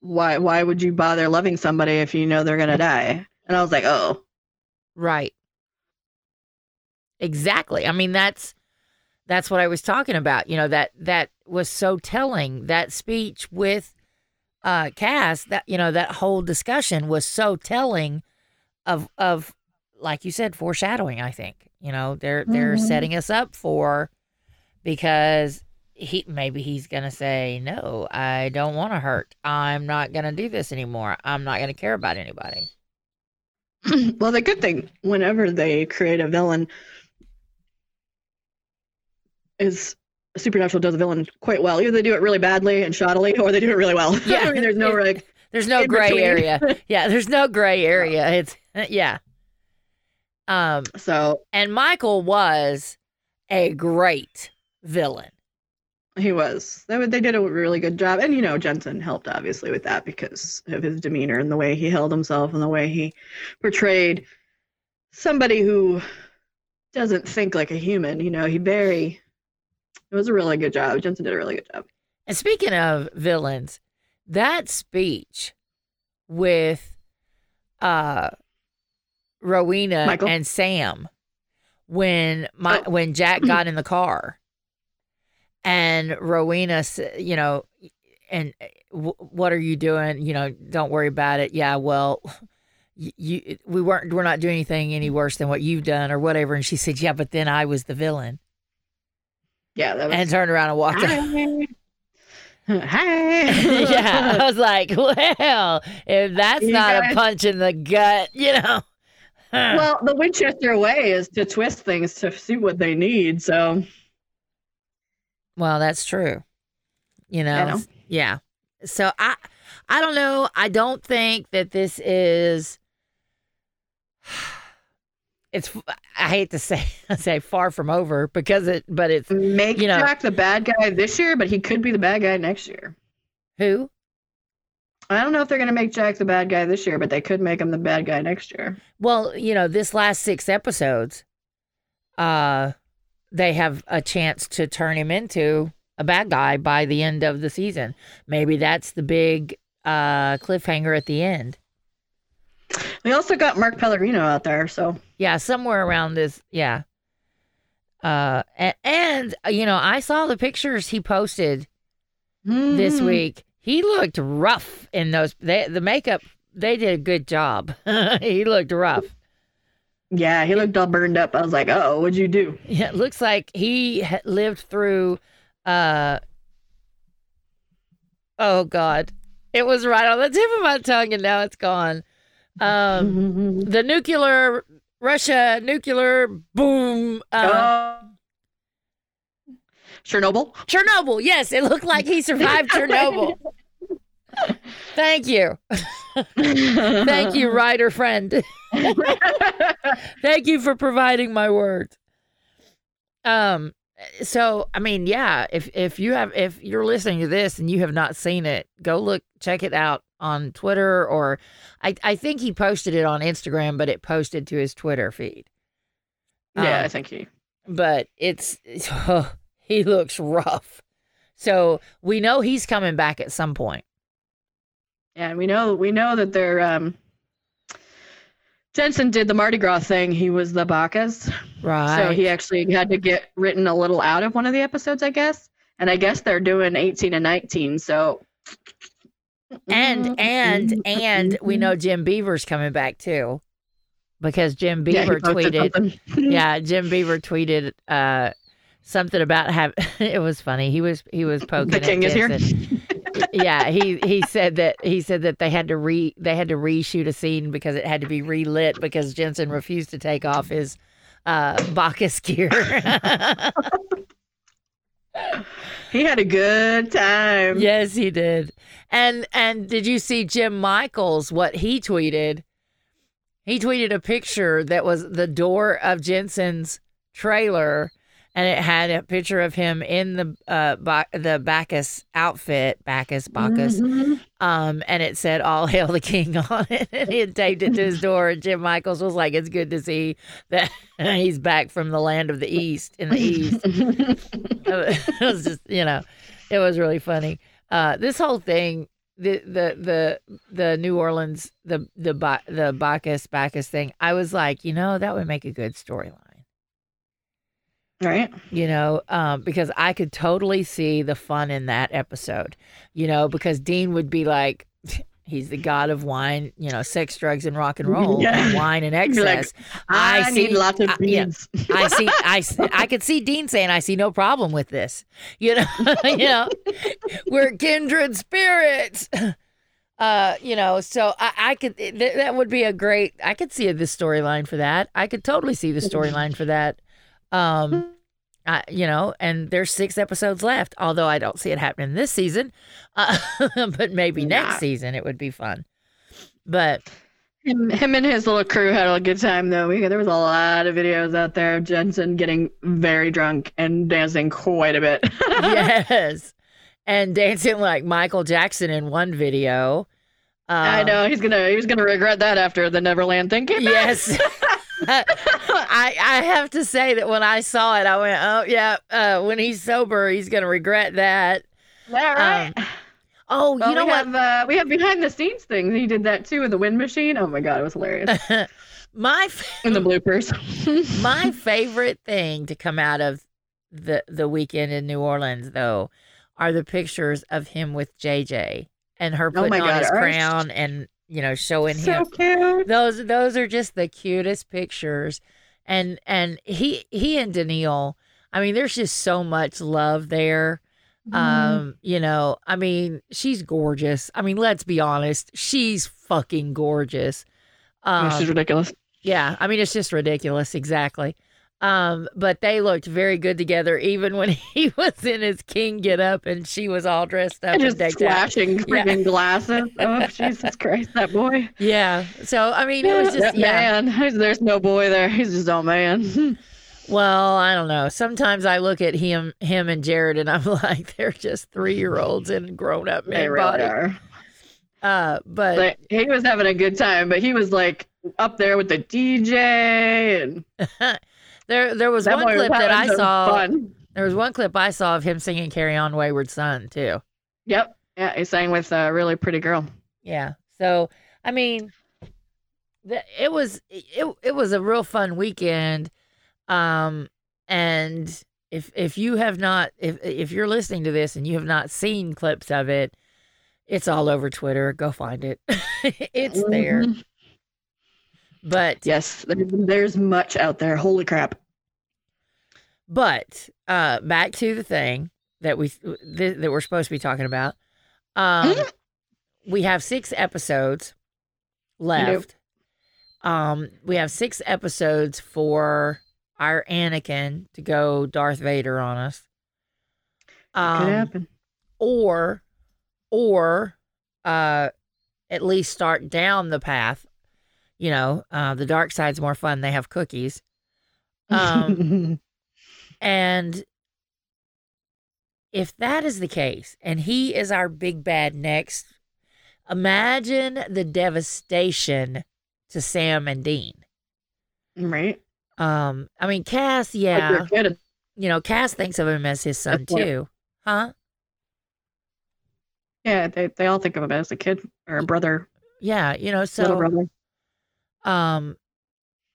[SPEAKER 5] why why would you bother loving somebody if you know they're gonna die? And I was like, oh,
[SPEAKER 2] Right. Exactly. I mean that's that's what I was talking about. You know, that that was so telling. That speech with uh Cass, that you know, that whole discussion was so telling of of like you said, foreshadowing, I think. You know, they're they're
[SPEAKER 5] Mhm.
[SPEAKER 2] setting us up for because he maybe he's gonna say, No, I don't wanna hurt. I'm not gonna do this anymore. I'm not gonna care about anybody.
[SPEAKER 5] well, the good thing whenever they create a villain is Supernatural does a villain quite well. Either they do it really badly and shoddily, or they do it really well.
[SPEAKER 2] Yeah.
[SPEAKER 5] I mean, there's no like
[SPEAKER 2] There's no gray
[SPEAKER 5] between.
[SPEAKER 2] area. Yeah, there's no gray area. It's yeah. Um,
[SPEAKER 5] so
[SPEAKER 2] and Michael was a great villain.
[SPEAKER 5] he was. They, they did a really good job, and you know Jensen helped obviously with that because of his demeanor and the way he held himself and the way he portrayed somebody who doesn't think like a human. You know, he very. It was a really good job. Jensen did a really good job.
[SPEAKER 2] And speaking of villains, that speech with uh Rowena
[SPEAKER 5] Michael?
[SPEAKER 2] and Sam when my
[SPEAKER 5] Oh.
[SPEAKER 2] when Jack got in the car and Rowena you know and w- what are you doing you know don't worry about it yeah well you we weren't we're not doing anything any worse than what you've done or whatever and she said yeah but then I was the villain
[SPEAKER 5] Yeah, that was.
[SPEAKER 2] and turned around and walked out
[SPEAKER 5] Hi.
[SPEAKER 2] Yeah, I was like, well, if that's
[SPEAKER 5] You
[SPEAKER 2] not a punch in the gut, you know.
[SPEAKER 5] well, the Winchester way is to twist things to see what they need. So
[SPEAKER 2] well, that's true. You know,
[SPEAKER 5] know.
[SPEAKER 2] yeah. So I, I don't know. I don't think that this is. It's. I hate to say say far from over because it, but it's
[SPEAKER 5] make
[SPEAKER 2] You know-
[SPEAKER 5] Jack the bad guy this year, but he could be the bad guy next year.
[SPEAKER 2] who.
[SPEAKER 5] I don't know if they're gonna make Jack the bad guy this year, but they could make him the bad guy next year.
[SPEAKER 2] Well, you know, this last six episodes, uh, they have a chance to turn him into a bad guy by the end of the season. Maybe that's the big uh cliffhanger at the end.
[SPEAKER 5] We also got Mark Pellegrino out there, so
[SPEAKER 2] Yeah, somewhere around this. Yeah. Uh, and, and uh, you know, I saw the pictures he posted this
[SPEAKER 5] Mhm.
[SPEAKER 2] week. He looked rough in those. They, the makeup. They did a good job. he looked rough.
[SPEAKER 5] Yeah, he looked all burned up. I was like, "Oh, what'd you do?"
[SPEAKER 2] Yeah, it looks like he lived through. uh Oh God, it was right on the tip of my tongue, and now it's gone. Um, the nuclear Russia nuclear boom. Uh,
[SPEAKER 5] oh. Chernobyl.
[SPEAKER 2] Chernobyl. Yes, it looked like he survived Chernobyl. Thank you, thank you, writer friend. Thank you for providing my words. Um so I mean, yeah, if if you have if you're listening to this and you have not seen it, go look check it out on Twitter or I I think he posted it on Instagram, but it posted to his Twitter feed.
[SPEAKER 5] yeah,
[SPEAKER 2] Um,
[SPEAKER 5] I think he.
[SPEAKER 2] but it's he looks rough. So we know he's coming back at some point.
[SPEAKER 5] Yeah, we know we know that they're um Jensen did the Mardi Gras thing. He was the Bacchus.
[SPEAKER 2] Right.
[SPEAKER 5] So he actually had to get written a little out of one of the episodes, I guess. And I guess they're doing 18 and 19. So.
[SPEAKER 2] And and and we know Jim Beaver's coming back too, because Jim Beaver
[SPEAKER 5] posted
[SPEAKER 2] tweeted. yeah, Jim Beaver tweeted uh, something about have. it was funny. He was he was poking.
[SPEAKER 5] The
[SPEAKER 2] at
[SPEAKER 5] king is here.
[SPEAKER 2] Jensen. yeah, he he said that he said that they had to re they had to reshoot a scene because it had to be relit because Jensen refused to take off his uh Bacchus gear.
[SPEAKER 5] He had a good time.
[SPEAKER 2] yes, he did. And and did you see Jim Michaels what he tweeted? He tweeted a picture that was the door of Jensen's trailer and it had a picture of him in the uh ba- the Bacchus outfit, Bacchus Bacchus.
[SPEAKER 5] Mhm.
[SPEAKER 2] Um, and it said "All Hail the King" on it, and he had taped it to his door. And Jim Michaels was like, "It's good to see that he's back from the land of the East in the East." it was just, you know, it was really funny. Uh, this whole thing, the the the the New Orleans, the the the Bacchus Bacchus thing. I was like, you know, that would make a good storyline
[SPEAKER 5] Right.
[SPEAKER 2] you know, um, because I could totally see the fun in that episode, you know, because Dean would be like, he's the god of wine, you know, sex, drugs, and rock and roll,
[SPEAKER 5] Yeah.
[SPEAKER 2] and wine and
[SPEAKER 5] You're like,
[SPEAKER 2] excess.
[SPEAKER 5] I, need
[SPEAKER 2] see-
[SPEAKER 5] lots of
[SPEAKER 2] I- yeah.
[SPEAKER 5] beans.
[SPEAKER 2] I see, I, I could see Dean saying, "I see no problem with this," you know, you know, we're kindred spirits. Uh, you know, so I, I could th- that would be a great. I could see the storyline for that. I could totally see the storyline for that. Um, I, you know, and there's six episodes left. Although I don't see it happening this season, uh, but maybe next season it would be fun. But
[SPEAKER 5] Him, him and his little crew had a good time though. We, there was a lot of videos out there of Jensen getting very drunk and dancing quite a bit.
[SPEAKER 2] yes, and dancing like Michael Jackson in one video.
[SPEAKER 5] I
[SPEAKER 2] Um,
[SPEAKER 5] know he's gonna he was gonna regret that after the Neverland thing came.
[SPEAKER 2] Yes. I I have to say that when I saw it, I went, oh yeah. Uh, when he's sober, he's gonna regret that.
[SPEAKER 5] Yeah, right.
[SPEAKER 2] Oh,
[SPEAKER 5] Well,
[SPEAKER 2] you know
[SPEAKER 5] we
[SPEAKER 2] what?
[SPEAKER 5] have uh, we have behind the scenes things. He did that too with the wind machine. Oh my god, it was hilarious.
[SPEAKER 2] My f-
[SPEAKER 5] In the bloopers.
[SPEAKER 2] my favorite thing to come out of the the weekend in New Orleans, though, are the pictures of him with JJ and her
[SPEAKER 5] Oh
[SPEAKER 2] putting
[SPEAKER 5] my
[SPEAKER 2] on
[SPEAKER 5] God,
[SPEAKER 2] his crown and you know showing him
[SPEAKER 5] cute.
[SPEAKER 2] those those are just the cutest pictures and and he he and Danneel I mean there's just so much love there
[SPEAKER 5] Mm-hmm.
[SPEAKER 2] um you know I mean she's gorgeous I mean let's be honest she's fucking gorgeous um,
[SPEAKER 5] this is ridiculous.
[SPEAKER 2] yeah I mean it's just ridiculous exactly um but they looked very good together even when he was in his king get up and she was all dressed up
[SPEAKER 5] And
[SPEAKER 2] and
[SPEAKER 5] just flashing
[SPEAKER 2] Yeah.
[SPEAKER 5] glasses. Oh Jesus Christ, that boy.
[SPEAKER 2] yeah so I mean it was just yeah
[SPEAKER 5] man. There's no boy there. He's just all man.
[SPEAKER 2] Well, I don't know. Sometimes I look at him, him and Jared, and I'm like, they're just three year olds and grown up
[SPEAKER 5] they really
[SPEAKER 2] body.
[SPEAKER 5] are.
[SPEAKER 2] Uh, but
[SPEAKER 5] But he was having a good time, but he was like up there with the DJ and
[SPEAKER 2] there, there was
[SPEAKER 5] that
[SPEAKER 2] one
[SPEAKER 5] was
[SPEAKER 2] clip that I saw.
[SPEAKER 5] Fun.
[SPEAKER 2] There was one clip I saw of him singing "Carry On, Wayward Son" too.
[SPEAKER 5] Yep. Yeah, he sang with a really pretty girl.
[SPEAKER 2] Yeah. So I mean, the, it was it it was a real fun weekend. Um, and if if you have not if if you're listening to this and you have not seen clips of it, it's all over Twitter. Go find it. it's there.
[SPEAKER 5] Mhm.
[SPEAKER 2] But
[SPEAKER 5] Yes, there- there's much out there. Holy crap.
[SPEAKER 2] But uh, back to the thing that we th- that we're supposed to be talking about. Um,
[SPEAKER 5] Mhm.
[SPEAKER 2] we have six episodes left. Um, we have six episodes for our Anakin to go Darth Vader on us.
[SPEAKER 5] Could
[SPEAKER 2] Um,
[SPEAKER 5] happen.
[SPEAKER 2] or, or, uh, at least start down the path. You know, uh, the dark side's more fun. They have cookies. Um, and if that is the case, and he is our big bad next, imagine the devastation to Sam and Dean.
[SPEAKER 5] right?
[SPEAKER 2] Um, I mean, Cass, yeah, you know, Cass thinks of him as his son
[SPEAKER 5] point.
[SPEAKER 2] too, huh?
[SPEAKER 5] Yeah, they, they all think of him as a kid or a brother,
[SPEAKER 2] Yeah, you know,
[SPEAKER 5] little
[SPEAKER 2] so
[SPEAKER 5] brother.
[SPEAKER 2] um,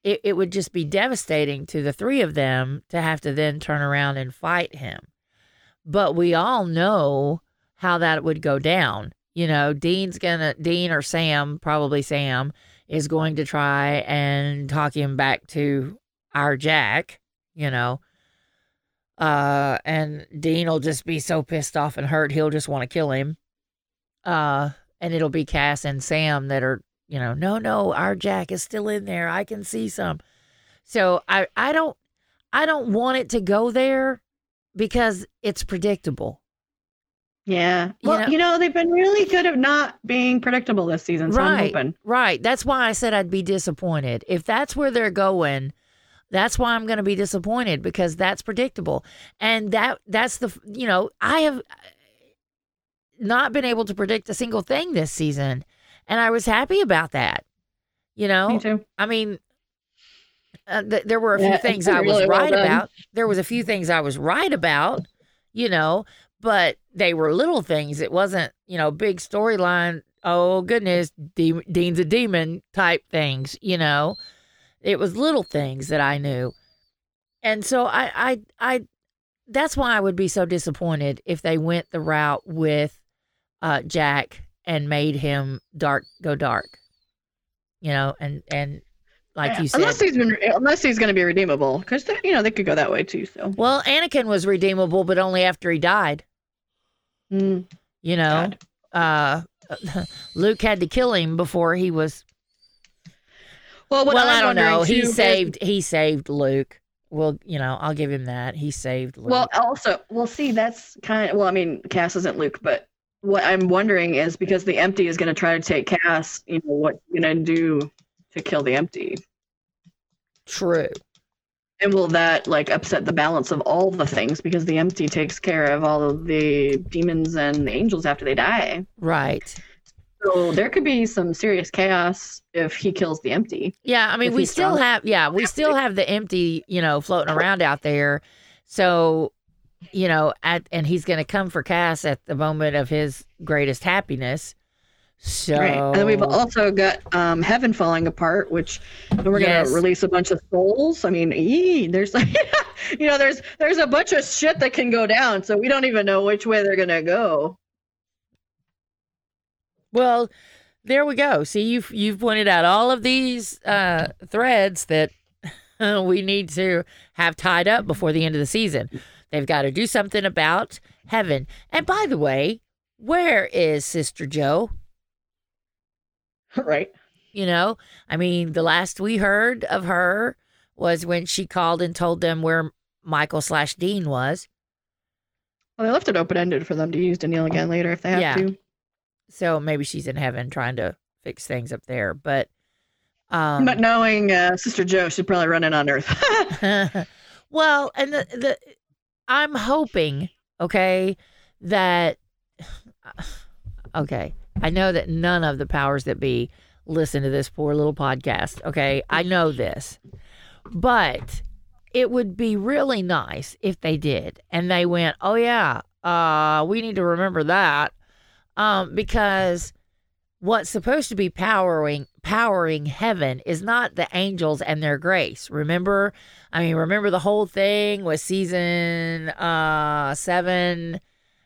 [SPEAKER 2] it, it would just be devastating to the three of them to have to then turn around and fight him. But we all know how that would go down. You know, Dean's gonna Dean or Sam, probably Sam, is going to try and talk him back to our Jack, you know. Uh and Dean will just be so pissed off and hurt he'll just want to kill him. Uh and it'll be Cass and Sam that are, you know, no, no, our Jack is still in there. I can see some. So I I don't I don't want it to go there because it's predictable.
[SPEAKER 5] Yeah.
[SPEAKER 2] You
[SPEAKER 5] Well,
[SPEAKER 2] know-
[SPEAKER 5] you know, they've been really good at not being predictable this season, so I'm
[SPEAKER 2] right.
[SPEAKER 5] hoping.
[SPEAKER 2] Right. That's why I said I'd be disappointed. If that's where they're going, that's why I'm going to be disappointed because that's predictable. And that that's the you know, I have uh, not been able to predict a single thing this season and I was happy about that. You know?
[SPEAKER 5] Me too.
[SPEAKER 2] I mean, uh, th- there were a few
[SPEAKER 5] Yeah,
[SPEAKER 2] things I was
[SPEAKER 5] really
[SPEAKER 2] right
[SPEAKER 5] done.
[SPEAKER 2] about. There was a few things I was right about, you know, but they were little things. It wasn't, you know, big storyline. Oh goodness, De- Dean's a demon type things, you know. It was little things that I knew, and so I, I, I. That's why I would be so disappointed if they went the route with uh, Jack and made him dark go dark, you know, and and like
[SPEAKER 5] Yeah,
[SPEAKER 2] you said,
[SPEAKER 5] unless he's been, unless he's going to be redeemable, because you know they could go that way too. So,
[SPEAKER 2] Well, Anakin was redeemable, but only after he died.
[SPEAKER 5] Mm.
[SPEAKER 2] You know, uh, Luke had to kill him before he was.
[SPEAKER 5] well, what
[SPEAKER 2] well,
[SPEAKER 5] I'm
[SPEAKER 2] I don't know.
[SPEAKER 5] wondering,
[SPEAKER 2] He
[SPEAKER 5] is-
[SPEAKER 2] saved. He saved Luke. Well, you know, I'll give him that. He saved Luke.
[SPEAKER 5] Well, also, well, see, that's kind of well. I mean, Cass isn't Luke, but what I'm wondering is because the Empty is going to try to take Cass. You know, what going to do to kill the Empty?
[SPEAKER 2] true.
[SPEAKER 5] And will that like upset the balance of all the things because the Empty takes care of all of the demons and the angels after they die?
[SPEAKER 2] Right.
[SPEAKER 5] So there could be some serious chaos if he kills the Empty.
[SPEAKER 2] Yeah. I mean, we still
[SPEAKER 5] strong.
[SPEAKER 2] have. Yeah, we still have the empty. You know, floating around out there. So, you know, at and he's going to come for Cass at the moment of his greatest happiness. So,
[SPEAKER 5] Right. And we've also got um, Heaven falling apart, which we're
[SPEAKER 2] Yes.
[SPEAKER 5] gonna release a bunch of souls. I mean, ee, there's you know, there's there's a bunch of shit that can go down, so we don't even know which way they're gonna go.
[SPEAKER 2] Well, there we go. See, you've you've pointed out all of these uh, threads that we need to have tied up before the end of the season. They've got to do something about heaven. And by the way, where is Sister Jo?
[SPEAKER 5] right.
[SPEAKER 2] You know, I mean, the last we heard of her was when she called and told them where Michael slash Dean was.
[SPEAKER 5] Well, they left it open ended for them to use Danneel again later if they have
[SPEAKER 2] Yeah.
[SPEAKER 5] to.
[SPEAKER 2] So maybe she's in heaven trying to fix things up there. But um,
[SPEAKER 5] but knowing uh, Sister Jo, she'd probably run in on Earth.
[SPEAKER 2] well, and the the I'm hoping, okay, that okay. I know that none of the powers that be listen to this poor little podcast. Okay, I know this, but it would be really nice if they did, and they went, "Oh yeah, uh, we need to remember that," um, because what's supposed to be powering powering heaven is not the angels and their grace. Remember, I mean, remember the whole thing with season uh seven,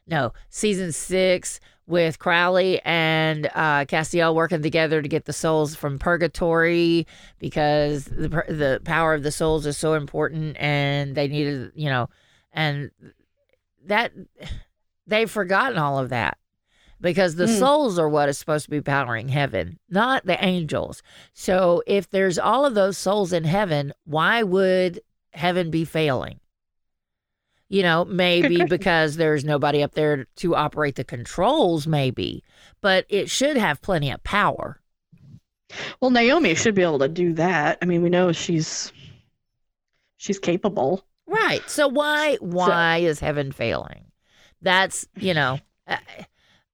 [SPEAKER 2] no, season six with Crowley and uh, Castiel working together to get the souls from purgatory because the the power of the souls is so important, and they needed, you know, and that they've forgotten all of that because the
[SPEAKER 5] Mm.
[SPEAKER 2] souls are what is supposed to be powering heaven, not the angels. So if there's all of those souls in heaven, why would heaven be failing? You know, maybe because there's nobody up there to operate the controls, maybe, but it should have plenty of power.
[SPEAKER 5] well, Naomi should be able to do that. I mean, we know she's she's capable.
[SPEAKER 2] Right. So why why is heaven failing? That's, you know, uh,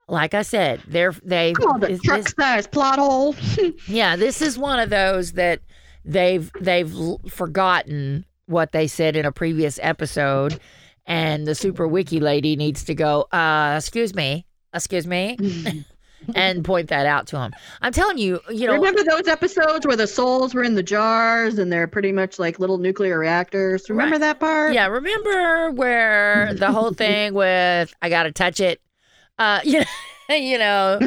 [SPEAKER 2] like I said, they're they
[SPEAKER 5] Called a
[SPEAKER 2] this-
[SPEAKER 5] truck
[SPEAKER 2] this-
[SPEAKER 5] size plot hole.
[SPEAKER 2] Yeah, this is one of those that they've they've forgotten what they said in a previous episode, and the super wiki lady needs to go. Uh, excuse me, excuse me. and point that out to him. I'm telling you, you know,
[SPEAKER 5] Remember those episodes where the souls were in the jars and they're pretty much like little nuclear reactors? Remember
[SPEAKER 2] Right.
[SPEAKER 5] that part?
[SPEAKER 2] yeah, remember where the whole thing with I gotta touch it, uh, you know, you know,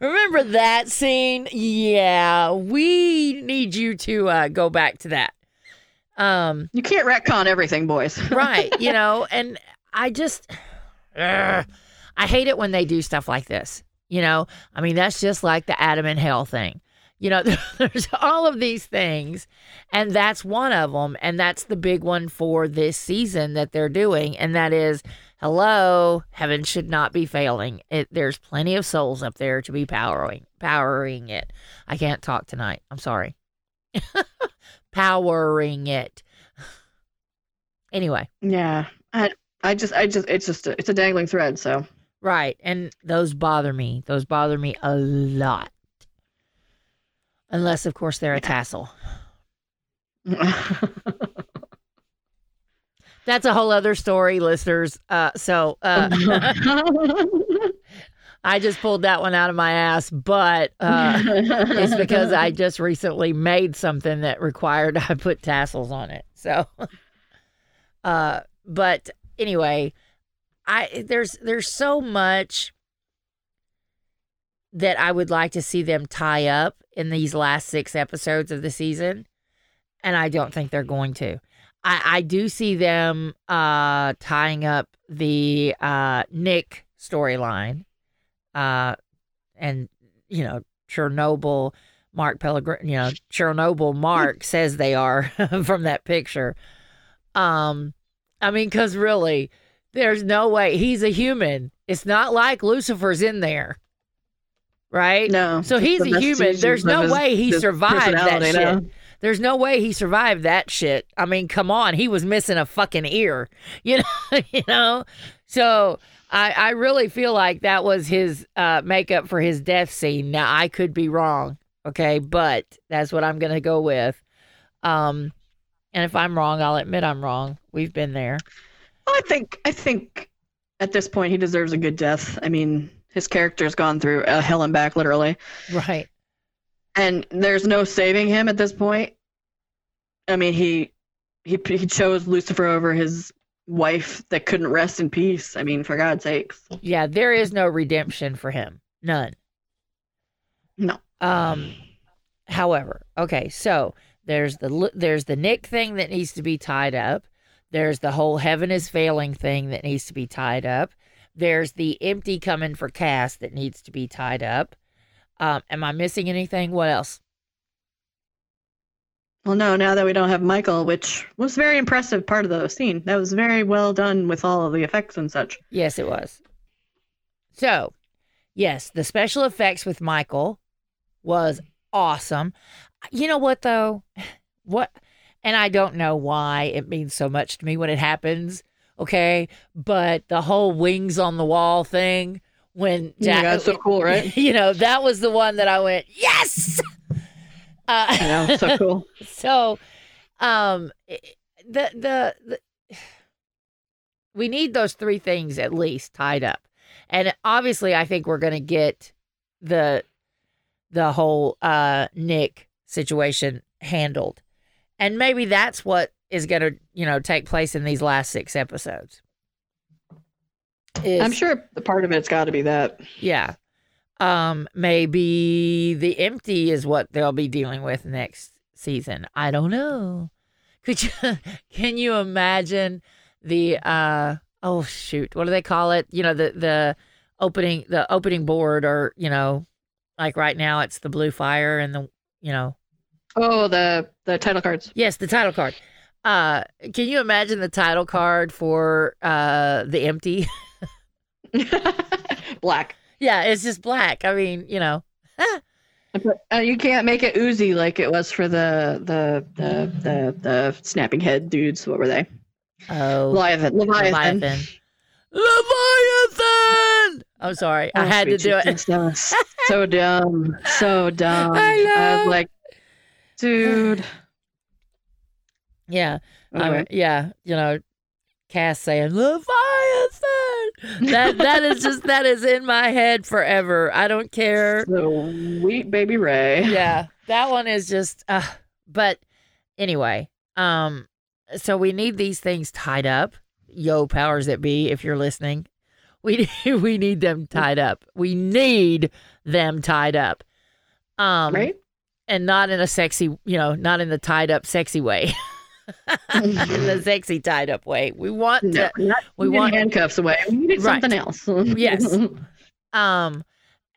[SPEAKER 2] remember that scene? Yeah, we need you to uh, go back to that. Um,
[SPEAKER 5] You can't retcon everything, boys.
[SPEAKER 2] right you know and i just Ugh, i hate it when they do stuff like this you know i mean that's just like the adam and hell thing you know there's all of these things and that's one of them and that's the big one for this season that they're doing and that is hello heaven should not be failing it there's plenty of souls up there to be powering powering it i can't talk tonight i'm sorry powering it anyway
[SPEAKER 5] yeah. I, I just, I just, it's just, a, it's a dangling thread. So.
[SPEAKER 2] Right. And those bother me. Those bother me a lot. Unless, of course, they're a tassel. That's a whole other story, listeners. Uh, so uh, I just pulled that one out of my ass, but uh, it's because I just recently made something that required I put tassels on it. So, uh, but anyway, I there's there's so much that I would like to see them tie up in these last six episodes of the season, and I don't think they're going to. I, I do see them uh, tying up the uh, Nick storyline, uh, and you know Chernobyl. Mark Pellegrino, you know Chernobyl. Mark says they are from that picture. Um, I mean, because really, there's no way he's a human. It's not like Lucifer's in there, right?
[SPEAKER 5] no.
[SPEAKER 2] So he's a human. There's no way he survived that shit.
[SPEAKER 5] no.
[SPEAKER 2] There's no way he survived that shit. I mean, come on, he was missing a fucking ear, you know, you know. So I, I really feel like that was his uh, makeup for his death scene. Now I could be wrong, okay, but that's what I'm gonna go with. Um, and if I'm wrong, I'll admit I'm wrong. We've been there.
[SPEAKER 5] Well, I think I think at this point he deserves a good death. I mean, his character's gone through uh, hell and back, literally,
[SPEAKER 2] Right.
[SPEAKER 5] And there's no saving him at this point. I mean, he he he chose Lucifer over his wife that couldn't rest in peace. I mean, for God's sakes,
[SPEAKER 2] Yeah, there is no redemption for him. None.
[SPEAKER 5] no.
[SPEAKER 2] Um, however, okay, so there's the there's the Nick thing that needs to be tied up. There's the whole heaven is failing thing that needs to be tied up. There's the empty coming for Cass that needs to be tied up. Um, am I missing anything? What else?
[SPEAKER 5] Well, no. Now that we don't have Michael, which was a very impressive part of the scene, that was very well done with all of the effects and such.
[SPEAKER 2] Yes, it was. So, yes, the special effects with Michael was awesome. You know what though? What and I don't know why it means so much to me when it happens, okay? But the whole wings on the wall thing when
[SPEAKER 5] Oh
[SPEAKER 2] Jack
[SPEAKER 5] God, so cool, right?
[SPEAKER 2] You know, that was the one that I went, "Yes!" Uh,
[SPEAKER 5] know, so cool.
[SPEAKER 2] so um the, the the we need those three things at least tied up and obviously i think we're going to get the the whole uh nick situation handled and maybe that's what is going to you know take place in these last six episodes is-
[SPEAKER 5] I'm sure the part of it's got to be that.
[SPEAKER 2] yeah. Um, maybe the empty is what they'll be dealing with next season. I don't know. Could you can you imagine the uh oh shoot, what do they call it? You know, the the opening the opening board or, you know, like right now it's the blue fire and the you know
[SPEAKER 5] Oh, the the title cards.
[SPEAKER 2] Yes, the title card. Uh can you imagine the title card for uh the empty?
[SPEAKER 5] Black.
[SPEAKER 2] yeah, it's just black. I mean, you know.
[SPEAKER 5] But, uh, you can't make it oozy like it was for the the the the, the snapping head dudes. What were they?
[SPEAKER 2] Oh.
[SPEAKER 5] Leviathan. Leviathan.
[SPEAKER 2] Leviathan. Leviathan! I'm sorry. I
[SPEAKER 5] Oh,
[SPEAKER 2] had to do it.
[SPEAKER 5] Jesus, that was so dumb. So dumb.
[SPEAKER 2] I know.
[SPEAKER 5] was like, dude.
[SPEAKER 2] Yeah. I
[SPEAKER 5] Anyway.
[SPEAKER 2] mean, yeah. You know, Cass saying, Leviathan! That that is just that is in my head forever. I don't care.
[SPEAKER 5] Sweet baby Ray.
[SPEAKER 2] Yeah, that one is just. Uh, but anyway, um, so we need these things tied up. Yo, powers that be, if you're listening, we we need them tied up. We need them tied up. Um,
[SPEAKER 5] Right?
[SPEAKER 2] and not in a sexy, you know, not in the tied up sexy way. in the sexy tied up way. We want
[SPEAKER 5] No,
[SPEAKER 2] to
[SPEAKER 5] not
[SPEAKER 2] we want
[SPEAKER 5] handcuffs away. We need
[SPEAKER 2] Right.
[SPEAKER 5] something else.
[SPEAKER 2] Yes. um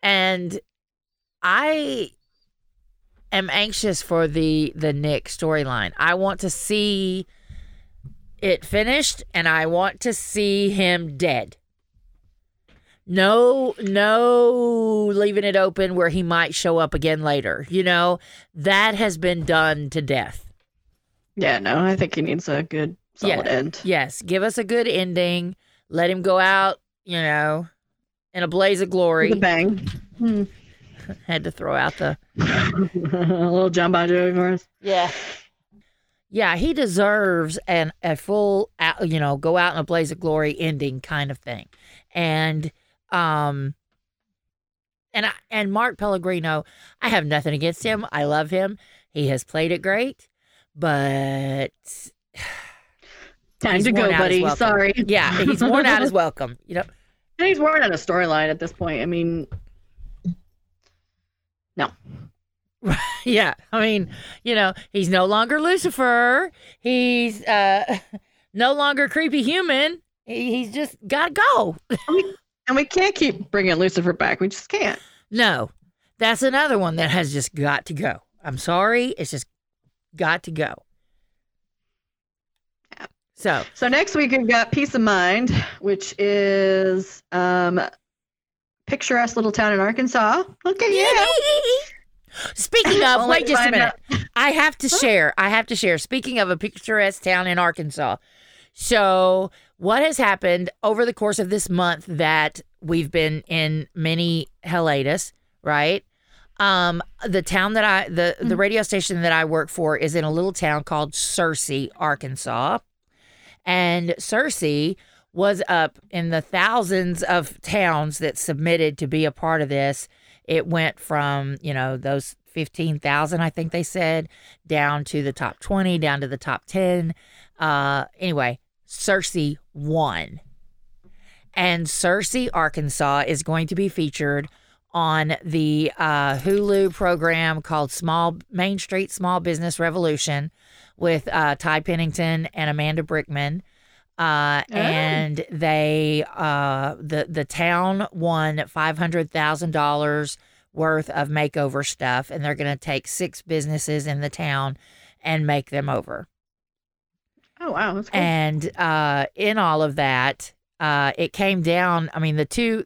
[SPEAKER 2] and I am anxious for the the Nick storyline. I want to see it finished and I want to see him dead. No, no leaving it open where he might show up again later. You know, that has been done to death.
[SPEAKER 5] Yeah, no, I think he needs a good solid
[SPEAKER 2] Yeah.
[SPEAKER 5] end.
[SPEAKER 2] Yes, give us a good ending. Let him go out, you know, in a blaze of glory.
[SPEAKER 5] A bang. Hmm.
[SPEAKER 2] Had to throw out the
[SPEAKER 5] a little John Bon Jovi for us.
[SPEAKER 2] yeah. Yeah, he deserves an a full, you know, go out in a blaze of glory ending kind of thing, and um, and I, and Mark Pellegrino, I have nothing against him. I love him. He has played it great, but
[SPEAKER 5] Time to go,
[SPEAKER 2] worn out his
[SPEAKER 5] buddy. Sorry.
[SPEAKER 2] yeah, he's worn out his welcome. You know,
[SPEAKER 5] And he's worn out a storyline at this point. I mean, no.
[SPEAKER 2] Yeah, I mean, you know, he's no longer Lucifer. He's uh no longer creepy human. He, he's just got to go.
[SPEAKER 5] And we can't keep bringing Lucifer back. We just can't.
[SPEAKER 2] No, that's another one that has just got to go. I'm sorry, it's just got to go.
[SPEAKER 5] Yeah.
[SPEAKER 2] So,
[SPEAKER 5] So next week we've got Peace of Mind, which is um picturesque little town in Arkansas. Look at you.
[SPEAKER 2] speaking of, wait just a minute.
[SPEAKER 5] out-
[SPEAKER 2] I have to share. I have to share. Speaking of a picturesque town in Arkansas. So, what has happened over the course of this month that we've been in many hiatus, right? Um, the town that I the the radio station that I work for is in a little town called Searcy, Arkansas. And Searcy was up in the thousands of towns that submitted to be a part of this. It went from, you know, those 15,000, I think they said, down to the top 20, down to the top 10. Uh, anyway, Searcy won. And Searcy, Arkansas is going to be featured on the uh, Hulu program called Small Main Street Small Business Revolution with uh, Ty Pennington and Amanda Brinkman. Uh,
[SPEAKER 5] Oh.
[SPEAKER 2] and they uh, the the town won five hundred thousand dollars worth of makeover stuff, and they're going to take six businesses in the town and make them over.
[SPEAKER 5] Oh wow, that's cool.
[SPEAKER 2] And uh, in all of that, uh, it came down. I mean, the two,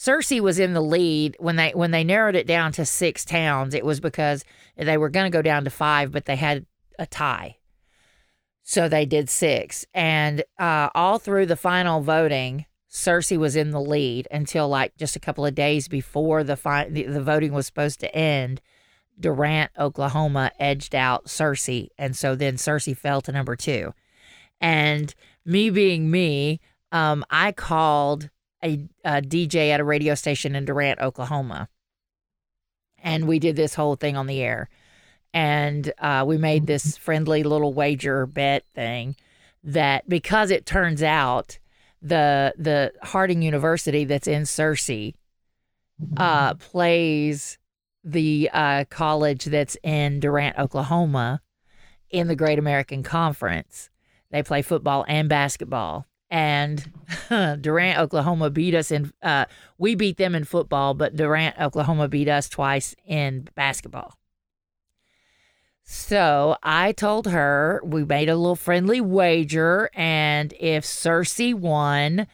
[SPEAKER 2] Searcy was in the lead when they when they narrowed it down to six towns. It was because they were going to go down to five, but they had a tie, so they did six. And uh, all through the final voting, Searcy was in the lead until like just a couple of days before the fi- the, the voting was supposed to end. Durant, Oklahoma, edged out Searcy, and so then Searcy fell to number two. And me being me, um, I called a, a DJ at a radio station in Durant, Oklahoma, and we did this whole thing on the air. And uh, we made this friendly little wager bet thing that because it turns out the the Harding University that's in Searcy uh, plays the uh, college that's in Durant, Oklahoma, in the Great American Conference. They play football and basketball. And Durant, Oklahoma beat us in, uh, we beat them in football, but Durant, Oklahoma beat us twice in basketball. So I told her we made a little friendly wager, and if Searcy won,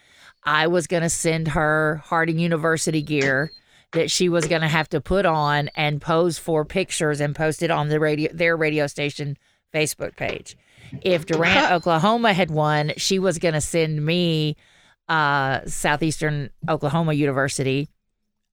[SPEAKER 2] I was going to send her Harding University gear that she was going to have to put on and pose for pictures and post it on the radio their radio station Facebook page. If Durant, Oklahoma had won, she was going to send me uh, Southeastern Oklahoma University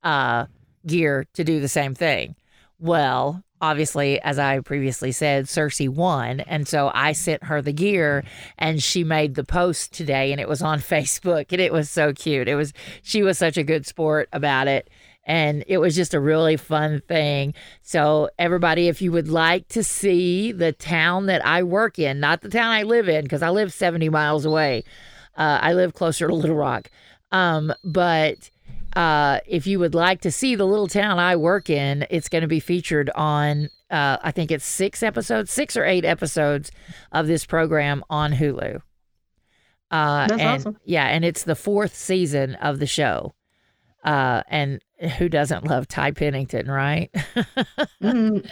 [SPEAKER 2] uh, gear to do the same thing. Well, obviously, as I previously said, Searcy won. And so I sent her the gear and she made the post today and it was on Facebook and it was so cute. It was, she was such a good sport about it. And it was just a really fun thing. So, everybody, if you would like to see the town that I work in, not the town I live in, because I live 70 miles away, uh, I live closer to Little Rock. Um, but uh, if you would like to see the little town I work in, it's going to be featured on, uh, I think it's six episodes, six or eight episodes of this program on Hulu. Uh,
[SPEAKER 5] That's
[SPEAKER 2] and,
[SPEAKER 5] awesome.
[SPEAKER 2] Yeah, and it's the fourth season of the show. Uh, and who doesn't love Ty Pennington, right?
[SPEAKER 5] Mhm.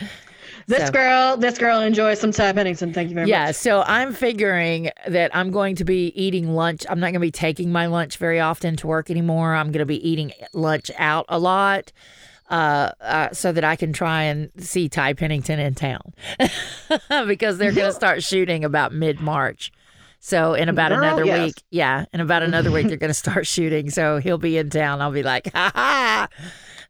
[SPEAKER 5] This
[SPEAKER 2] So-
[SPEAKER 5] girl, this girl enjoys some Ty Pennington. Thank you very
[SPEAKER 2] yeah,
[SPEAKER 5] much.
[SPEAKER 2] Yeah, so I'm figuring that I'm going to be eating lunch. I'm not going to be taking my lunch very often to work anymore. I'm going to be eating lunch out a lot. Uh, uh, so that I can try and see Ty Pennington in town because they're going to start shooting about mid March. So in about
[SPEAKER 5] Girl,
[SPEAKER 2] another
[SPEAKER 5] yes.
[SPEAKER 2] week, yeah, in about another week they're going to start shooting. So he'll be in town. I'll be like, ha ha.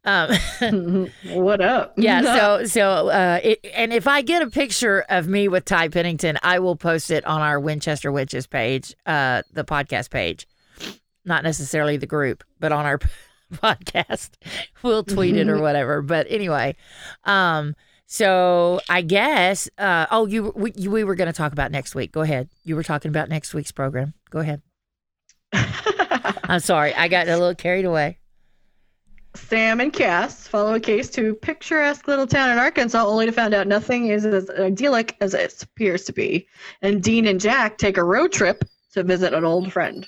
[SPEAKER 2] Um,
[SPEAKER 5] what up?
[SPEAKER 2] yeah. So so uh, it, and if I get a picture of me with Ty Pennington, I will post it on our Winchester Wenches page, uh, the podcast page, not necessarily the group, but on our podcast, we'll tweet it or whatever. But anyway, um, so I guess uh, oh you we, you- we were going to talk about next week. Go ahead. You were talking about next week's program. Go ahead. I'm sorry, I got a little carried away.
[SPEAKER 5] Sam and Cass follow a case to a picturesque little town in Arkansas, only to find out nothing is as idyllic as it appears to be. And Dean and Jack take a road trip to visit an old friend.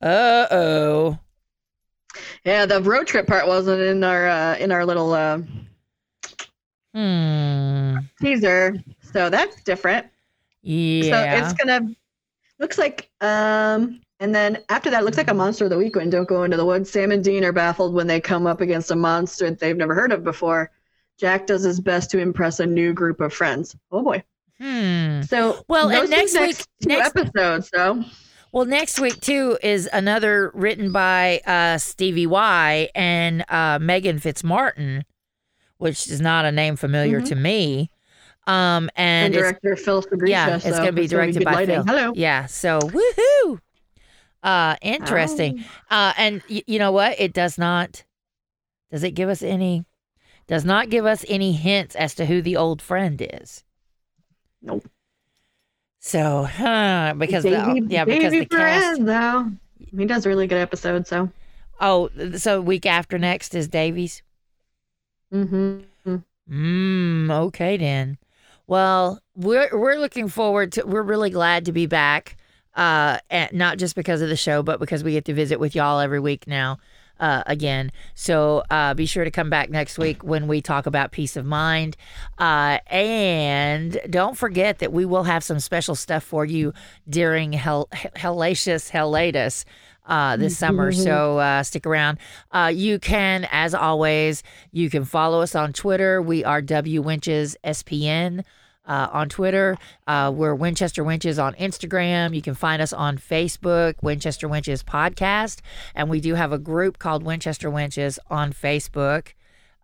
[SPEAKER 2] Uh oh.
[SPEAKER 5] Yeah, the road trip part wasn't in our uh, in our little uh,
[SPEAKER 2] Hmm.
[SPEAKER 5] teaser, so that's different.
[SPEAKER 2] Yeah.
[SPEAKER 5] So it's gonna looks like um and then after that looks like a monster of the week when don't go into the woods. Sam and Dean are baffled when they come up against a monster that they've never heard of before. Jack does his best to impress a new group of friends. Oh boy.
[SPEAKER 2] Hmm.
[SPEAKER 5] So
[SPEAKER 2] Well, and next
[SPEAKER 5] next
[SPEAKER 2] week-
[SPEAKER 5] two
[SPEAKER 2] next-
[SPEAKER 5] episodes though.
[SPEAKER 2] Well, next week too is another written by uh, Stevie Y and uh, Meghan Fitzmartin, which is not a name familiar
[SPEAKER 5] Mhm.
[SPEAKER 2] to me. Um, and,
[SPEAKER 5] And,
[SPEAKER 2] it's,
[SPEAKER 5] director Phil Fabrica.
[SPEAKER 2] yeah, it's
[SPEAKER 5] so
[SPEAKER 2] going to be directed by
[SPEAKER 5] lighting.
[SPEAKER 2] Phil.
[SPEAKER 5] Hello.
[SPEAKER 2] Yeah, so woohoo! Uh, interesting. Uh, and y- you know what? It does not. Does it give us any? Does not give us any hints as to who the old friend is.
[SPEAKER 5] Nope.
[SPEAKER 2] So, huh, because the,
[SPEAKER 5] Davy,
[SPEAKER 2] yeah, because
[SPEAKER 5] Davy
[SPEAKER 2] the cast.
[SPEAKER 5] Perez, though. He does a really good episode, so.
[SPEAKER 2] Oh, so week after next is Davies.
[SPEAKER 5] Mm-hmm.
[SPEAKER 2] Mm, okay then. Well, we're we're looking forward to. We're really glad to be back. Uh, and not just because of the show, but because we get to visit with y'all every week now. Uh, again, so uh, be sure to come back next week when we talk about peace of mind. Uh, and don't forget that we will have some special stuff for you during Hell, Hellacious Hellatus uh, this summer. So uh, stick around. Uh, you can, as always, you can follow us on Twitter. We are W Wenches SPN. Uh, on Twitter, uh, we're Winchester Wenches on Instagram. You can find us on Facebook, Winchester Wenches Podcast. And we do have a group called Winchester Wenches on Facebook.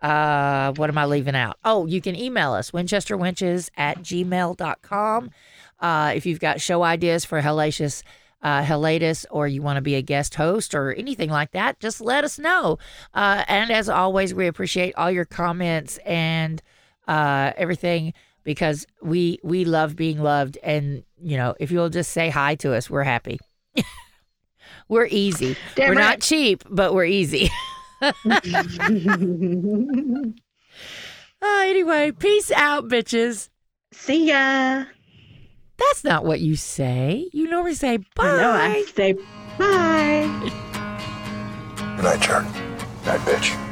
[SPEAKER 2] Uh, what am I leaving out? Oh, you can email us, winchesterwenches at gmail.com. Uh, if you've got show ideas for Hellacious uh, or you want to be a guest host or anything like that, just let us know. Uh, and as always, we appreciate all your comments and uh, everything because we we love being loved. And you know, if you'll just say hi to us, we're happy. we're easy.
[SPEAKER 5] Damn
[SPEAKER 2] we're
[SPEAKER 5] right.
[SPEAKER 2] not cheap, but we're easy. Uh, anyway, peace out, bitches.
[SPEAKER 5] See ya.
[SPEAKER 2] That's not what you say. You normally say bye.
[SPEAKER 5] I know I say bye.
[SPEAKER 4] Good night, Jack.
[SPEAKER 1] Night, bitch.